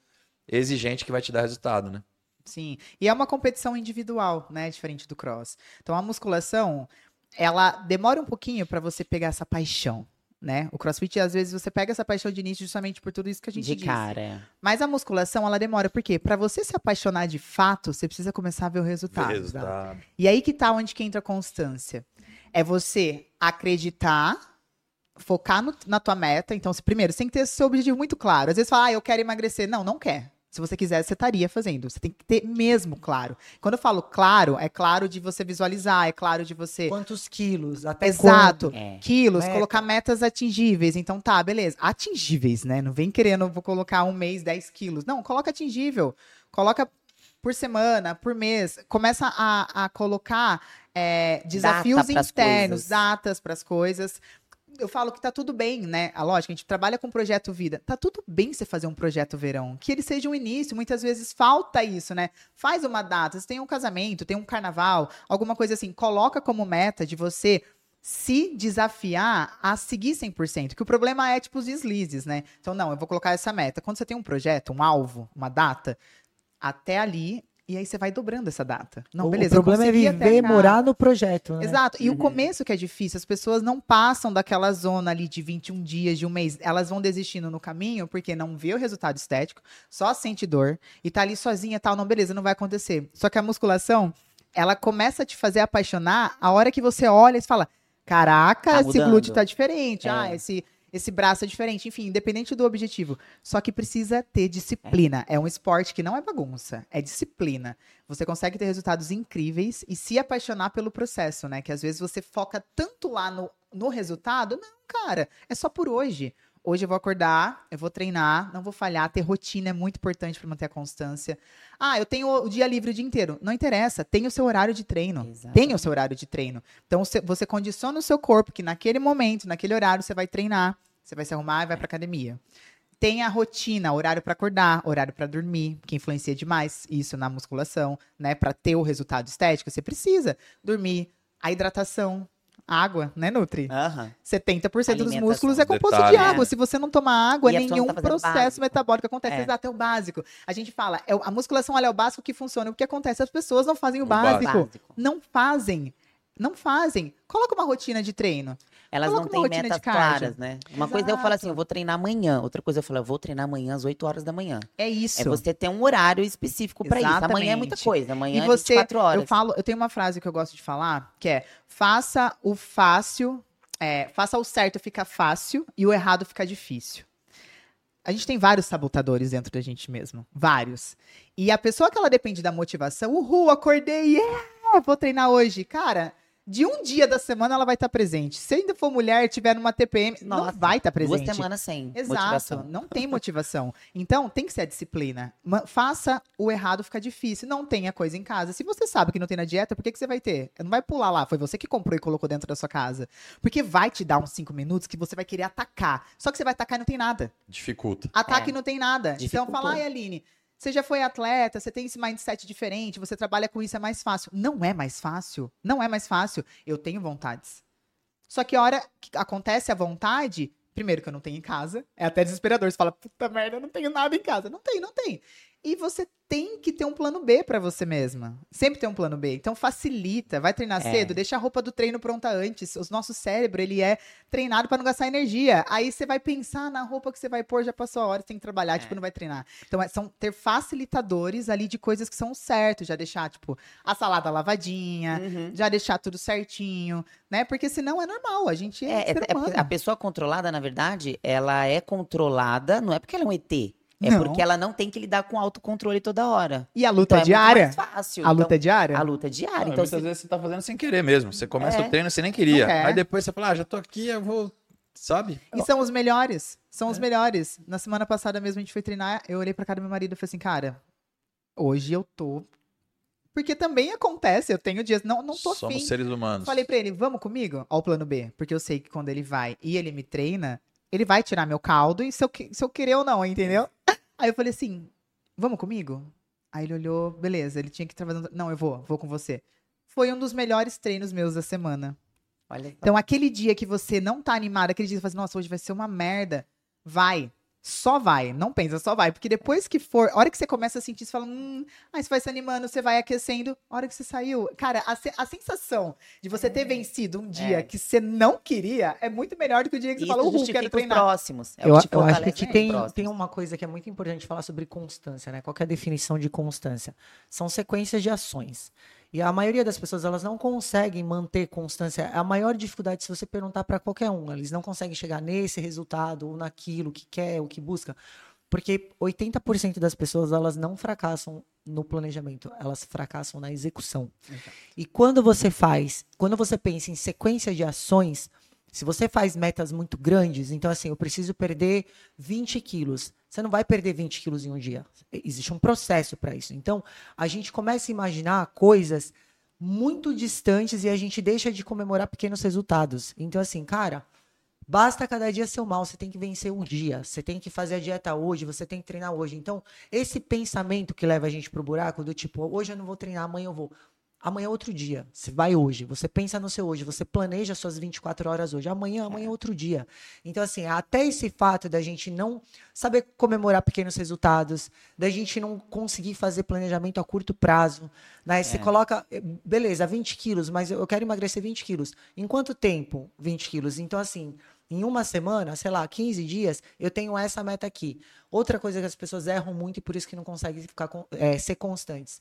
exigente que vai te dar resultado, né? Sim. E é uma competição individual, né? Diferente do cross. Então a musculação, ela demora um pouquinho pra você pegar essa paixão. Né? O crossfit, às vezes, você pega essa paixão de início justamente por tudo isso que a gente De disse. cara. é. Mas a musculação, ela demora. Por quê? Pra você se apaixonar de fato, você precisa começar a ver o resultado. Resultado. E aí que tá onde que entra a constância. É você acreditar, focar no- na tua meta. Então, se, primeiro, você tem que ter seu objetivo muito claro. Às vezes fala, ah, eu quero emagrecer. Não, não quer. Se você quiser, você estaria fazendo. Você tem que ter mesmo claro. Quando eu falo claro, é claro de você visualizar, é claro de você. Quantos quilos? Até Exato. É. Quilos, Meta. colocar metas atingíveis. Então tá, beleza. Atingíveis, né? Não vem querendo, vou colocar um mês 10 quilos. Não, coloca atingível. Coloca por semana, por mês. Começa a, a colocar é, desafios pras internos, coisas. datas para as coisas. Eu falo que tá tudo bem, né? A lógica, a gente trabalha com projeto vida. Tá tudo bem você fazer um projeto verão. Que ele seja um início. Muitas vezes falta isso, né? Faz uma data. Você tem um casamento, tem um carnaval, alguma coisa assim. Coloca como meta de você se desafiar a seguir 100%. Que o problema é, tipo, os deslizes, né? Então, não, eu vou colocar essa meta. Quando você tem um projeto, um alvo, uma data, até ali, e aí você vai dobrando essa data. Não, o, beleza. o problema é viver, morar no projeto, né? Exato. E o começo que é difícil, as pessoas não passam daquela zona ali de 21 dias, de um mês. Elas vão desistindo no caminho porque não vê o resultado estético, só sente dor e tá ali sozinha, tal, não, beleza, não vai acontecer. Só que a musculação, ela começa a te fazer apaixonar a hora que você olha e fala: "Caraca, Tá esse glúteo tá diferente. É. Ah, esse esse braço é diferente, enfim, independente do objetivo. Só que precisa ter disciplina. É um esporte que não é bagunça, é disciplina. Você consegue ter resultados incríveis e se apaixonar pelo processo, né? Que às vezes você foca tanto lá no, no resultado. Não, cara, é só por hoje. Hoje eu vou acordar, eu vou treinar, não vou falhar. Ter rotina é muito importante para manter a constância. Ah, eu tenho o dia livre o dia inteiro. Não interessa, tenha o seu horário de treino. Exato. Tenha o seu horário de treino. Então você- condiciona o seu corpo que naquele momento, naquele horário, você vai treinar, você vai se arrumar e vai pra academia. Tenha a rotina, horário pra acordar, horário pra dormir, que influencia demais isso na musculação, né? Pra ter o resultado estético, você precisa dormir. A hidratação, água, né, Nutri? Aham. 70% dos músculos é composto Detalhe, de água. Se você não tomar água, E nenhum tá processo básico. metabólico acontece. É. Exato, é o básico. A gente fala, é a musculação ela é o básico que funciona. O que acontece? As pessoas não fazem o, O básico. básico. Não fazem. Não fazem. Coloca uma rotina de treino. Elas Coloca não têm metas claras, né? Uma coisa eu falo assim, Exato. eu vou treinar amanhã. Outra coisa eu falo, eu vou treinar amanhã às 8 horas da manhã. É isso. É você ter um horário específico pra isso. Amanhã é muita coisa. Amanhã E é você, 24 horas. eu falo, eu tenho uma frase que eu gosto de falar, que é: faça o fácil, é, faça o certo ficar fácil e o errado ficar difícil. A gente tem vários sabotadores dentro da gente mesmo, vários. E a pessoa que ela depende da motivação, uhul, acordei, yeah, vou treinar hoje, cara. De um dia da semana ela vai estar presente. Se ainda for mulher e tiver numa TPM, Nossa, não vai estar presente. Duas semanas sem Exato, motivação. não tem motivação. Então, tem que ser a disciplina. Faça o errado ficar difícil. Não tenha coisa em casa. Se você sabe que não tem na dieta, por que, que você vai ter? Não vai pular lá. Foi você que comprou e colocou dentro da sua casa. Porque vai te dar uns cinco minutos que você vai querer atacar. Só que você vai atacar e não tem nada. Dificulta. Ataque É. não tem nada. Então, Dificultou. fala, ai, Aline, você já foi atleta, você tem esse mindset diferente, você trabalha com isso, é mais fácil. Não é mais fácil. Não é mais fácil. Eu tenho vontades. Só que a hora que acontece a vontade, primeiro que eu não tenho em casa, é até desesperador. Você fala, puta merda, eu não tenho nada em casa. Não tem, não tem. E você tem que ter um plano B pra você mesma. Sempre tem um plano B. Então facilita, vai treinar É. cedo, deixa a roupa do treino pronta antes. O nosso cérebro, ele é treinado pra não gastar energia. Aí você vai pensar na roupa que você vai pôr, já passou a hora, você tem que trabalhar, tipo, não vai treinar. Então é- são ter facilitadores ali de coisas que são certos, já deixar, tipo, a salada lavadinha, Uhum. já deixar tudo certinho, né? Porque senão é normal, a gente é, É, é, é a pessoa controlada, na verdade, ela é controlada, não é porque ela é um ET. É Não. porque ela não tem que lidar com autocontrole toda hora. E a luta Então é é muito diária? mais fácil. A Então, luta é diária? A luta é diária. Não, então, muitas se- vezes você tá fazendo sem querer mesmo. Você começa É. o treino, você nem queria. Quer. Aí depois você fala, ah, já tô aqui, eu vou. Sabe? E são os melhores. São É. os melhores. Na semana passada mesmo a gente foi treinar, eu olhei pra cara do meu marido e falei assim, cara, hoje eu tô. Porque também acontece, eu tenho dias. Não, não tô Somos afim. seres humanos. Falei pra ele, vamos comigo? Ao plano B. Porque eu sei que quando ele vai e ele me treina, ele vai tirar meu caldo e se eu, se eu querer ou não, entendeu? Aí eu falei assim: vamos comigo? Aí ele olhou, beleza, ele tinha que trabalhar. Não, eu vou, vou com você. Foi um dos melhores treinos meus da semana. Olha. Então, aquele dia que você não tá animado, aquele dia que você fala assim, nossa, hoje vai ser uma merda, vai. Só vai, não pensa, só vai. Porque depois que for, a hora que você começa a sentir, você fala, hum, aí você vai se animando, você vai aquecendo. A hora que você saiu, cara, a, se- a sensação de você ter vencido um dia É. que você não queria é muito melhor do que o dia que você uhul, justifica quero treinar. próximos. É o Eu, que te eu acho que aqui nos tem, próximos. tem uma coisa que é muito importante falar sobre constância, né? Qual que é a definição de constância? São sequências de ações. E a maioria das pessoas, elas não conseguem manter constância. A maior dificuldade, se você perguntar para qualquer um, eles não conseguem chegar nesse resultado ou naquilo que quer, ou que busca. Porque 80% das pessoas, elas não fracassam no planejamento, elas fracassam na execução. E quando você faz, quando você pensa em sequência de ações, se você faz metas muito grandes, então assim, eu preciso perder 20 quilos. Você não vai perder 20 quilos em um dia. Existe um processo para isso. Então, a gente começa a imaginar coisas muito distantes e a gente deixa de comemorar pequenos resultados. Então, assim, cara, basta cada dia ser mal, você tem que vencer um dia, você tem que fazer a dieta hoje, você tem que treinar hoje. Então, esse pensamento que leva a gente pro buraco, do tipo, hoje eu não vou treinar, amanhã eu vou. Amanhã é outro dia. Você vai hoje. Você pensa no seu hoje. Você planeja suas 24 horas hoje. Amanhã, amanhã é outro dia. Então, assim, até esse fato da gente não saber comemorar pequenos resultados, da gente não conseguir fazer planejamento a curto prazo. Né? Você coloca, eh, beleza, 20 quilos, mas eu quero emagrecer 20 quilos. Em quanto tempo 20 quilos? Então, assim, em uma semana, sei lá, 15 dias, eu tenho essa meta aqui. Outra coisa que as pessoas erram muito e por isso que não conseguem ficar, eh, ser constantes.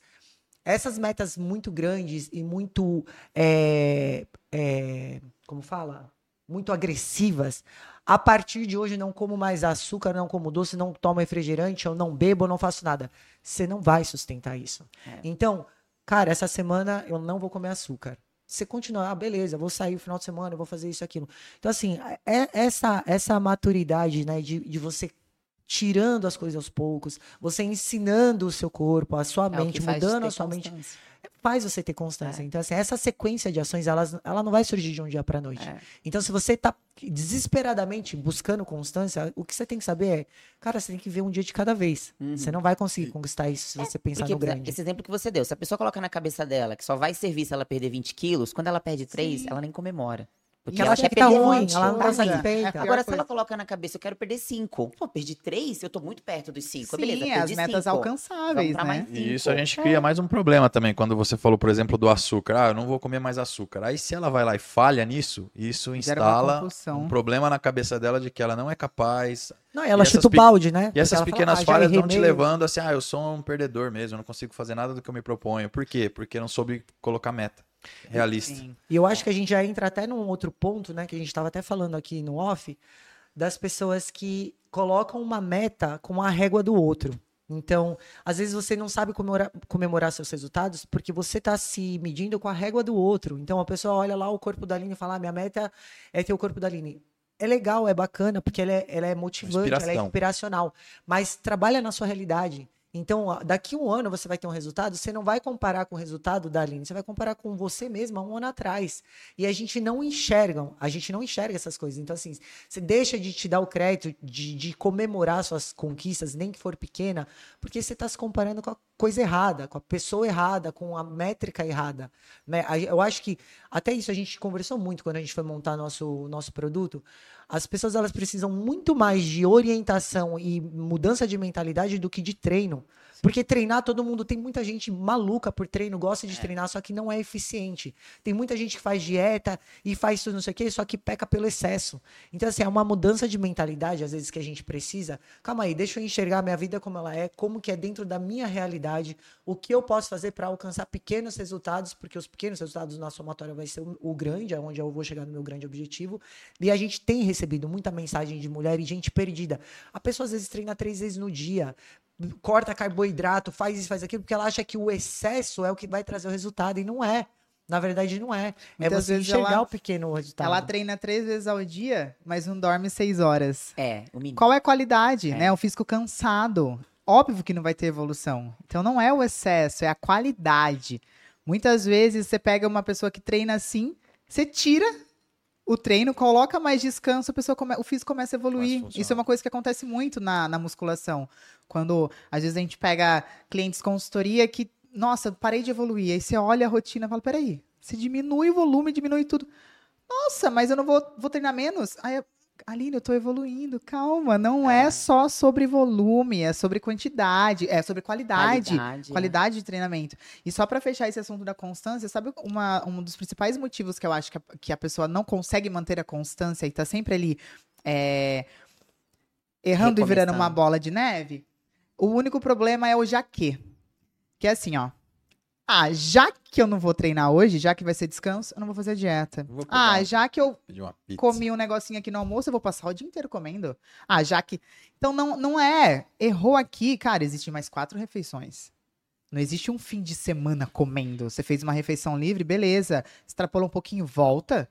Essas metas muito grandes e muito, é, é, como fala? Muito agressivas. A partir de hoje, não como mais açúcar, não como doce, não tomo refrigerante, eu não bebo, eu não faço nada. Você não vai sustentar isso. Então, cara, essa semana eu não vou comer açúcar. Você continua, ah, beleza, vou sair no final de semana, vou fazer isso, aquilo. Então, assim, é essa, essa maturidade, né, de, de você tirando as coisas aos poucos, você ensinando o seu corpo, a sua É mente, mudando a sua mente, faz você ter constância. É. Então, assim, essa sequência de ações, elas, ela não vai surgir de um dia para noite. É. Então, se você tá desesperadamente buscando constância, o que você tem que saber é, cara, você tem que ver um dia de cada vez. Você não vai conseguir conquistar isso se você pensar Uhum. É, no grande. esse exemplo que você deu, se a pessoa coloca na cabeça dela que só vai servir se ela perder 20 quilos, quando ela perde 3, ela nem comemora. Porque E ela acha quer que tá ruim, muito. ela não tá satisfeita. É pior Agora, se coisa. ela coloca na cabeça, eu quero perder 5. Pô, perdi 3, eu tô muito perto dos 5. Sim, Beleza, as perdi metas cinco. alcançáveis, né? mais E isso cinco. a gente cria mais um problema também, quando você falou, por exemplo, do açúcar. Ah, eu não vou comer mais açúcar. Aí se ela vai lá e falha nisso, isso instala um problema na cabeça dela de que ela não é capaz. Não, ela E chuta o balde, né? E essas pequenas fala, ah, falhas vão te levando assim, ah, eu sou um perdedor mesmo, eu não consigo fazer nada do que eu me proponho. Por quê? Porque eu não soube colocar meta realista. Sim. E eu acho que a gente já entra até num outro ponto, né? Que a gente estava até falando aqui no off, das pessoas que colocam uma meta com a régua do outro. Então, às vezes você não sabe comemorar, comemorar seus resultados porque você está se medindo com a régua do outro. Então, a pessoa olha lá o corpo da Aline e fala: ah, minha meta é ter o corpo da Aline. É legal, é bacana, porque ela é, ela é motivante, ela é Inspiração. inspiracional. Mas trabalha na sua realidade. Então, daqui um ano você vai ter um resultado, você não vai comparar com o resultado da Aline, você vai comparar com você mesma um ano atrás. E a gente não enxerga, a gente não enxerga essas coisas. Então, assim, você deixa de te dar o crédito, de, de comemorar suas conquistas, nem que for pequena, porque você está se comparando com a coisa errada, com a pessoa errada, com a métrica errada. Né? Eu acho que até isso a gente conversou muito quando a gente foi montar nosso, nosso produto. As pessoas elas precisam muito mais de orientação e mudança de mentalidade do que de treino. Porque treinar, todo mundo tem muita gente maluca por treino, gosta de treinar, só que não é eficiente. Tem muita gente que faz dieta e faz tudo não sei o quê, só que peca pelo excesso. Então, assim, é uma mudança de mentalidade, às vezes, que a gente precisa. Calma aí, deixa eu enxergar a minha vida como ela é, como que é dentro da minha realidade, o que eu posso fazer para alcançar pequenos resultados, porque os pequenos resultados na somatória vai ser o, o grande, é onde eu vou chegar no meu grande objetivo. E a gente tem recebido muita mensagem de mulher e gente perdida. A pessoa às vezes treina três vezes no dia, corta carboidrato, faz isso, faz aquilo, porque ela acha que o excesso é o que vai trazer o resultado, e não é. Na verdade, não é. É Muitas você vezes enxergar ela- o pequeno resultado. Ela treina três vezes ao dia, mas não dorme seis horas. É, o mínimo. Qual é a qualidade, né? O físico cansado. Óbvio que não vai ter evolução. Então não é o excesso, é a qualidade. Muitas vezes você pega uma pessoa que treina assim, você tira o treino, coloca mais descanso, a pessoa come- o físico começa a evoluir. Isso é uma coisa que acontece muito na, na musculação. Quando às vezes a gente pega clientes consultoria que, nossa, parei de evoluir. Aí você olha a rotina e fala: peraí, se diminui o volume, diminui tudo. Nossa, mas eu não vou, vou treinar menos? Aí, Aline, eu tô evoluindo. Calma, não é. só sobre volume, é sobre quantidade, é sobre qualidade. Qualidade, Qualidade, é. de treinamento. E só pra fechar esse assunto da constância, sabe uma, um dos principais motivos que eu acho que a, que a pessoa não consegue manter a constância e tá sempre ali é, errando e virando uma bola de neve? O único problema é o já que. Que é assim, ó. Ah, já que eu não vou treinar hoje, já que vai ser descanso, eu não vou fazer a dieta. Vou Ah, já que eu comi um negocinho aqui no almoço, eu vou passar o dia inteiro comendo. Ah, já que. Então não, não é. Errou aqui, cara, existem mais quatro refeições. Não existe um fim de semana comendo. Você fez uma refeição livre, beleza. Extrapolou um pouquinho, volta.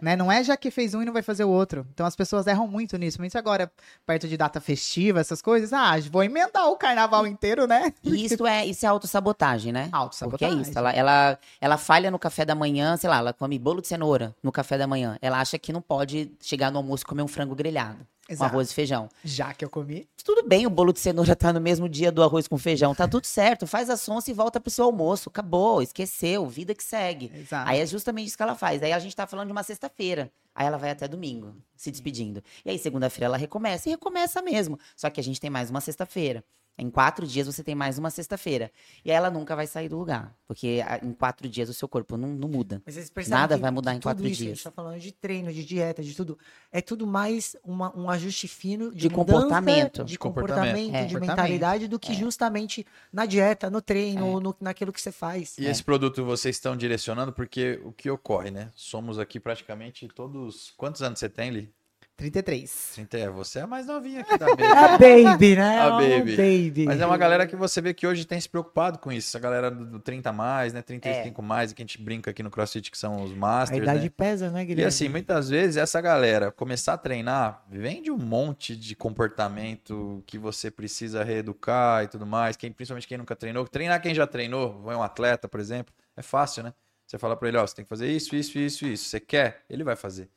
Né? Não é já que fez um e não vai fazer o outro. Então as pessoas erram muito nisso. Mas agora, perto de data festiva, essas coisas, ah, vou emendar o carnaval inteiro, né? E isso é, isso é autossabotagem, né? Porque é Autossabotagem. isso. Ela, ela, ela falha no café da manhã, sei lá, ela come bolo de cenoura no café da manhã. Ela acha que não pode chegar no almoço e comer um frango grelhado. Com Exato. arroz e feijão. Já que eu comi. Tudo bem, o bolo de cenoura tá no mesmo dia do arroz com feijão. Tá tudo certo. Faz a sonsa e volta pro seu almoço. Acabou, esqueceu, vida que segue. Exato. Aí é justamente isso que ela faz. Aí a gente tá falando de uma sexta-feira. Aí ela vai até domingo, se despedindo. E aí segunda-feira ela recomeça. E recomeça mesmo. Só que a gente tem mais uma sexta-feira. Em quatro dias você tem mais uma sexta-feira. E ela nunca vai sair do lugar. Porque ah, em quatro dias o seu corpo não, não muda. Mas vocês percebem Nada que- vai mudar em quatro tudo isso, dias. A gente tá falando de treino, de dieta, de tudo. É tudo mais uma- um ajuste fino de, De comportamento. De Comportamento. comportamento, É. de mentalidade, do que justamente na dieta, no treino, no, naquilo que você faz. E esse produto vocês estão direcionando porque o que ocorre, né? Somos aqui praticamente todos. Quantos anos você tem, Li? 33. 30 é. Você é a mais novinha aqui da mesa. A baby, né? A Oh, baby. baby. Mas é uma galera que você vê que hoje tem se preocupado com isso. Essa galera do do 30 a mais, né? 35 mais, que a gente brinca aqui no CrossFit, que são os A Masters, idade né? pesa, né, Guilherme? E assim, muitas vezes essa galera começar a treinar vem de um monte de comportamento que você precisa reeducar e tudo mais. Quem, principalmente quem nunca treinou. Treinar quem já treinou, é um atleta, por exemplo, é fácil, né? Você fala pra ele, ó, você tem que fazer isso, isso, isso, isso. Você quer? Ele vai fazer.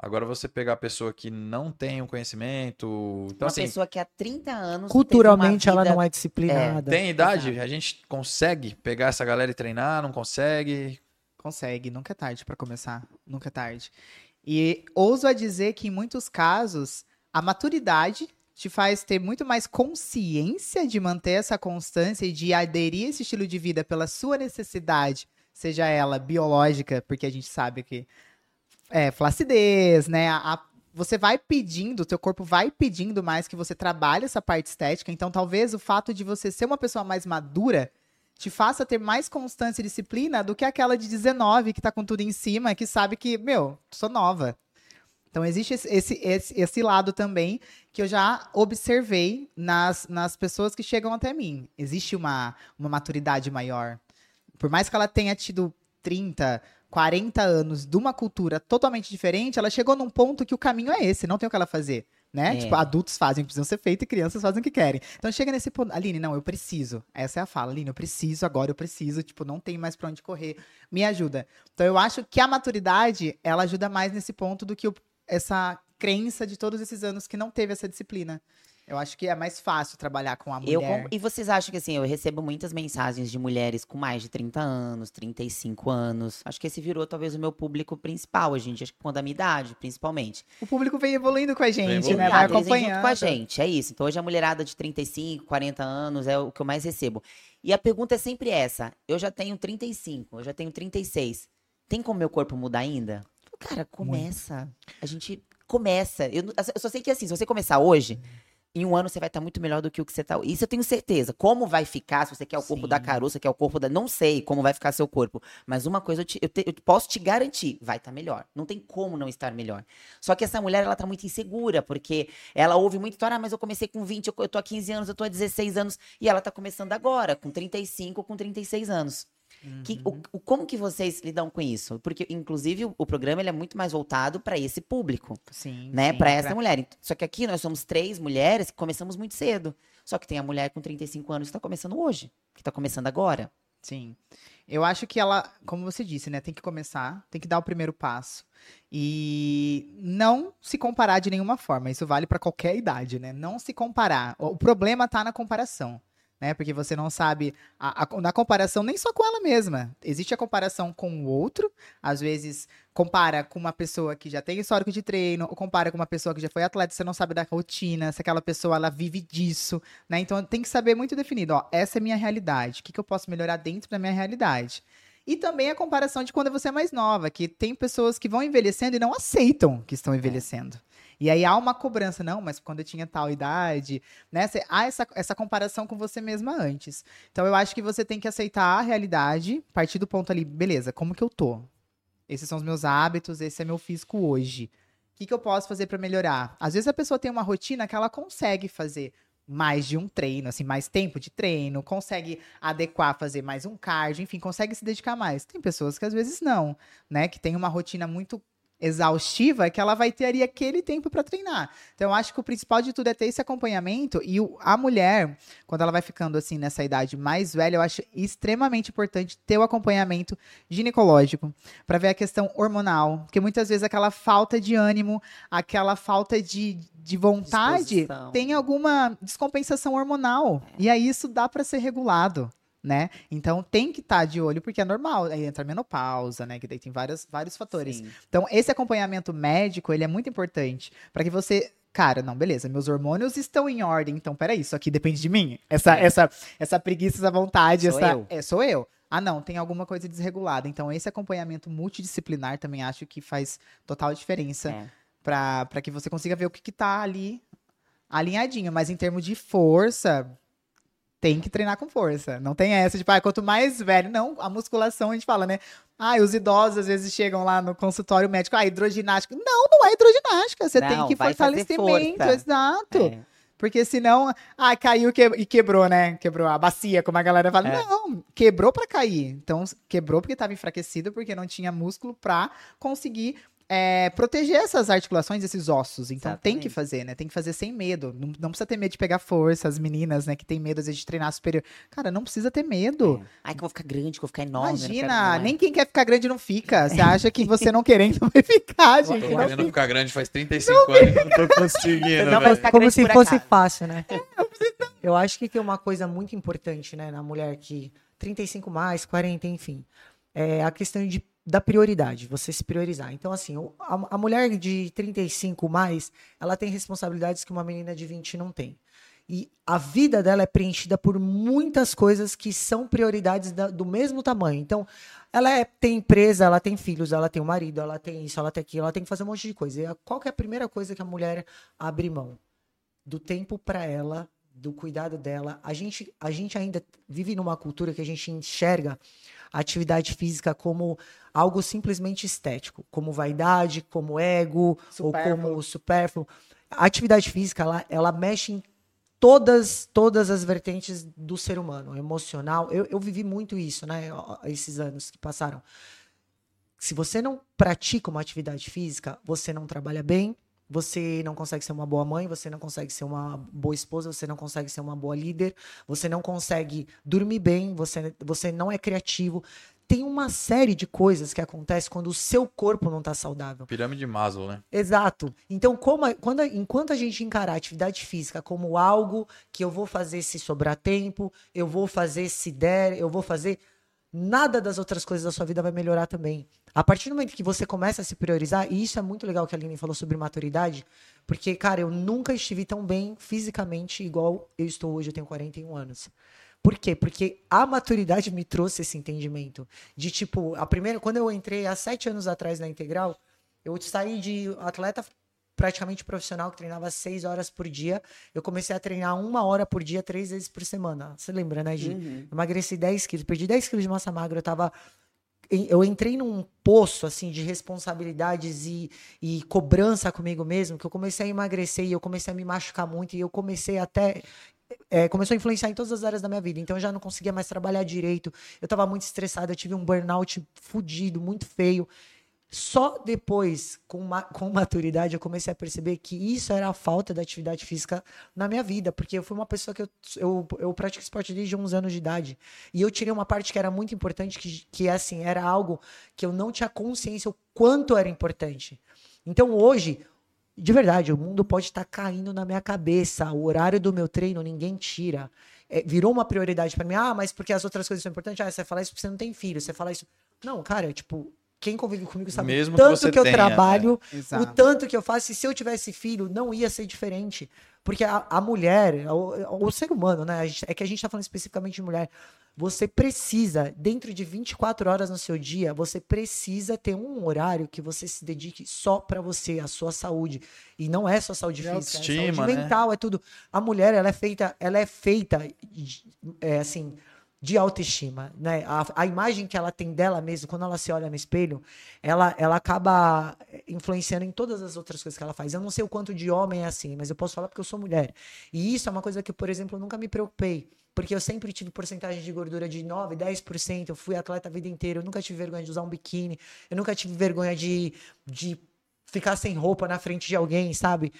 Agora você pegar a pessoa que não tem um conhecimento. Então, uma assim, pessoa que há 30 anos. Culturalmente uma ela vida- não é disciplinada. tem idade, a gente consegue pegar essa galera e treinar, não consegue. Consegue, nunca é tarde pra começar, nunca é tarde. E ouso a dizer que em muitos casos a maturidade te faz ter muito mais consciência de manter essa constância e de aderir a esse estilo de vida pela sua necessidade, seja ela biológica, porque a gente sabe que é flacidez, né? A- a- você vai pedindo, o teu corpo vai pedindo mais que você trabalhe essa parte estética, então talvez o fato de você ser uma pessoa mais madura te faça ter mais constância e disciplina do que aquela de 19 que tá com tudo em cima, que sabe que, meu, sou nova. Então existe esse, esse, esse, lado também que eu já observei nas, nas pessoas que chegam até mim. Existe uma, uma maturidade maior. Por mais que ela tenha tido 30, 40 anos de uma cultura totalmente diferente, ela chegou num ponto que o caminho é esse, não tem o que ela fazer. Né? É. Tipo, adultos fazem o que precisam ser feito e crianças fazem o que querem. Então chega nesse ponto. Aline, não, eu preciso. Essa é a fala. Aline, eu preciso, agora eu preciso. Tipo, não tem mais pra onde correr. Me ajuda. Então eu acho que a maturidade, ela ajuda mais nesse ponto do que o- essa crença de todos esses anos que não teve essa disciplina. Eu acho que é mais fácil trabalhar com a mulher. Eu, e vocês acham que assim, eu recebo muitas mensagens de mulheres com mais de 30 anos, 35 anos. Acho que esse virou talvez o meu público principal hoje em dia, acho que com a minha idade, principalmente. O público vem evoluindo com a gente, evoluindo. né? Vai acompanhando. junto com a gente, é isso. Então hoje a mulherada de 35, 40 anos é o que eu mais recebo. E a pergunta é sempre essa: eu já tenho 35, eu já tenho 36. Tem como meu corpo mudar ainda? Cara, começa. A gente começa. Eu, eu só sei que assim, se você começar hoje, em um ano você vai estar muito melhor do que o que você tá. Isso eu tenho certeza. Como vai ficar, se você quer o corpo da Sim. Caru, se quer o corpo da. Não sei como vai ficar seu corpo. Mas uma coisa eu, te- eu te- eu posso te garantir: vai estar melhor. Não tem como não estar melhor. Só que essa mulher, ela tá muito insegura, porque ela ouve muito história, ah, mas eu comecei com 20, eu, eu tô há 15 anos, eu tô há 16 anos, e ela tá começando agora, com 35 ou com 36 anos. Que, o, o- como que vocês lidam com isso? Porque, inclusive, o, o programa ele é muito mais voltado para esse público, Sim, né? Para essa mulher. Só que aqui nós somos três mulheres que começamos muito cedo. Só que tem a mulher com 35 anos que tá começando hoje, que tá começando agora. Sim. Eu acho que ela, como você disse, né, tem que começar, tem que dar o primeiro passo e não se comparar de nenhuma forma. Isso vale para qualquer idade, né? Não se comparar. O problema tá na comparação né? Porque você não sabe a, a, na comparação nem só com ela mesma. Existe a comparação com o outro, às vezes compara com uma pessoa que já tem histórico de treino, ou compara com uma pessoa que já foi atleta, você não sabe da rotina, se aquela pessoa ela vive disso, né? Então tem que saber muito definido, ó, essa é a minha realidade, o que, que eu posso melhorar dentro da minha realidade. E também a comparação de quando você é mais nova, que tem pessoas que vão envelhecendo e não aceitam que estão envelhecendo. E aí há uma cobrança, não, mas quando eu tinha tal idade, né? Cê, há essa, essa comparação com você mesma antes. Então eu acho que você tem que aceitar a realidade, partir do ponto ali, beleza, como que eu tô? Esses são os meus hábitos, esse é meu físico hoje. O que, que eu posso fazer para melhorar? Às vezes a pessoa tem uma rotina que ela consegue fazer mais de um treino, assim, mais tempo de treino, consegue adequar, fazer mais um cardio, enfim, consegue se dedicar mais. Tem pessoas que às vezes não, né? Que tem uma rotina muito exaustiva é que ela vai ter ali aquele tempo para treinar. Então, eu acho que o principal de tudo é ter esse acompanhamento e o, a mulher, quando ela vai ficando assim nessa idade mais velha, eu acho extremamente importante ter o acompanhamento ginecológico para ver a questão hormonal, porque muitas vezes aquela falta de ânimo, aquela falta de, de vontade Disposição. tem alguma descompensação hormonal. E aí isso dá para ser regulado né? Então tem que estar de olho, porque é normal. Aí entra a menopausa, né? Que daí tem vários, vários fatores. Sim. Então, esse acompanhamento médico, ele é muito importante para que você. Cara, não, beleza, meus hormônios estão em ordem, então peraí, isso aqui depende de mim. Essa, essa, essa preguiça, essa vontade, Sou essa. eu. É, sou eu. Ah, não, tem alguma coisa desregulada. Então, esse acompanhamento multidisciplinar também acho que faz total diferença É. para que você consiga ver o que, que tá ali alinhadinho. Mas em termos de força, tem que treinar com força. Não tem essa de, ah, quanto mais velho. Não, a musculação a gente fala, né? Ah, os idosos às vezes chegam lá no consultório médico, ah, hidroginástica. Não, não é hidroginástica. Você tem Não, que vai fazer fortalecimento, força. exato. É. Porque senão, ah, caiu que- e quebrou, né? Quebrou a bacia, como a galera fala. É. Não, quebrou pra cair. Então, quebrou porque estava enfraquecido, porque não tinha músculo pra conseguir é, proteger essas articulações, esses ossos. Então, tem Exatamente. que fazer, né? Tem que fazer sem medo. Não, não precisa ter medo de pegar força. As meninas, né, que tem medo, às vezes, de treinar superior. Cara, não precisa ter medo. Ai, que eu vou ficar grande, que eu vou ficar enorme. eu não Imagina, não é. nem quem quer ficar grande não fica. Você acha que você não querendo vai ficar, Tô gente. Não querendo fica. ficar grande faz 35 anos e não tô conseguindo, Não, ficar Como grande se fosse acaso. fácil, né? Eu acho que tem uma coisa muito importante, né, na mulher que 35 mais, 40, enfim, é a questão de, da prioridade, você se priorizar. Então, assim, a, a mulher de 35 mais, ela tem responsabilidades que uma menina de 20 não tem. E a vida dela é preenchida por muitas coisas que são prioridades da- do mesmo tamanho. Então, ela é- tem empresa, ela tem filhos, ela tem um marido, ela tem isso, ela tem aquilo, ela tem que fazer um monte de coisa. E qual é a primeira coisa que a mulher abre mão? Do tempo para ela, do cuidado dela. A gente, a gente ainda vive numa cultura que a gente enxerga a atividade física como algo simplesmente estético, como vaidade, como ego, ou Supérfluo. como supérfluo. A atividade física, ela, ela mexe em todas todas as vertentes do ser humano, emocional. Eu, eu vivi muito isso, né, esses anos que passaram. Se você não pratica uma atividade física, você não trabalha bem, você não consegue ser uma boa mãe, você não consegue ser uma boa esposa, você não consegue ser uma boa líder, você não consegue dormir bem, você, você não é criativo. Tem uma série de coisas que acontecem quando o seu corpo não está saudável. Pirâmide de Maslow, né? Exato. Então, como quando, a- enquanto a gente encarar a atividade física como algo que eu vou fazer se sobrar tempo, eu vou fazer se der, eu vou fazer, nada das outras coisas da sua vida vai melhorar também. A partir do momento que você começa a se priorizar, e isso é muito legal que a Aline falou sobre maturidade, porque, cara, eu nunca estive tão bem fisicamente igual eu estou hoje, eu tenho 41 anos. Por quê? Porque a maturidade me trouxe esse entendimento. De tipo, a primeira, quando eu entrei há sete anos atrás na Integral, eu saí de atleta praticamente profissional que treinava seis horas por dia. Eu comecei a treinar uma hora por dia, três vezes por semana. Você lembra, né, Gi? Uhum. Emagreci 10 quilos, perdi 10 quilos de massa magra. Eu tava. Eu entrei num poço assim de responsabilidades e, e cobrança comigo mesmo, que eu comecei a emagrecer e eu comecei a me machucar muito e eu comecei até é, começou a influenciar em todas as áreas da minha vida. Então eu já não conseguia mais trabalhar direito. Eu tava muito estressado, eu tive um burnout fudido, muito feio. Só depois, com, ma com maturidade, eu comecei a perceber que isso era a falta da atividade física na minha vida, porque eu fui uma pessoa que eu, eu, eu pratico esporte desde 11 anos de idade. E eu tirei uma parte que era muito importante, que, que assim, era algo que eu não tinha consciência o quanto era importante. Então hoje, de verdade, o mundo pode estar caindo na minha cabeça. O horário do meu treino ninguém tira. É, virou uma prioridade para mim. Ah, mas porque as outras coisas são importantes? Ah, você fala isso porque você não tem filho. Você fala isso. Não, cara, tipo, quem convive comigo sabe Mesmo o que tanto você que, eu tenha, trabalho, o Exato. tanto que eu faço. E se eu tivesse filho, não ia ser diferente. Porque a, a mulher, o, o ser humano, né? a gente- é que a gente tá falando especificamente de mulher. Você precisa, dentro de 24 horas no seu dia, você precisa ter um horário que você se dedique só pra você, a sua saúde. E não é só saúde De física, é autoestima, saúde né? mental, é tudo. A mulher, ela é feita, ela é feita, é, assim, de autoestima, né? A, a imagem que ela tem dela mesma, quando ela se olha no espelho, ela, ela acaba influenciando em todas as outras coisas que ela faz. Eu não sei o quanto de homem é assim, mas eu posso falar porque eu sou mulher. E isso é uma coisa que, por exemplo, eu nunca me preocupei. Porque eu sempre tive porcentagem de gordura de 9, 10%. Eu fui atleta a vida inteira. Eu nunca tive vergonha de usar um biquíni. Eu nunca tive vergonha de, de ficar sem roupa na frente de alguém, sabe?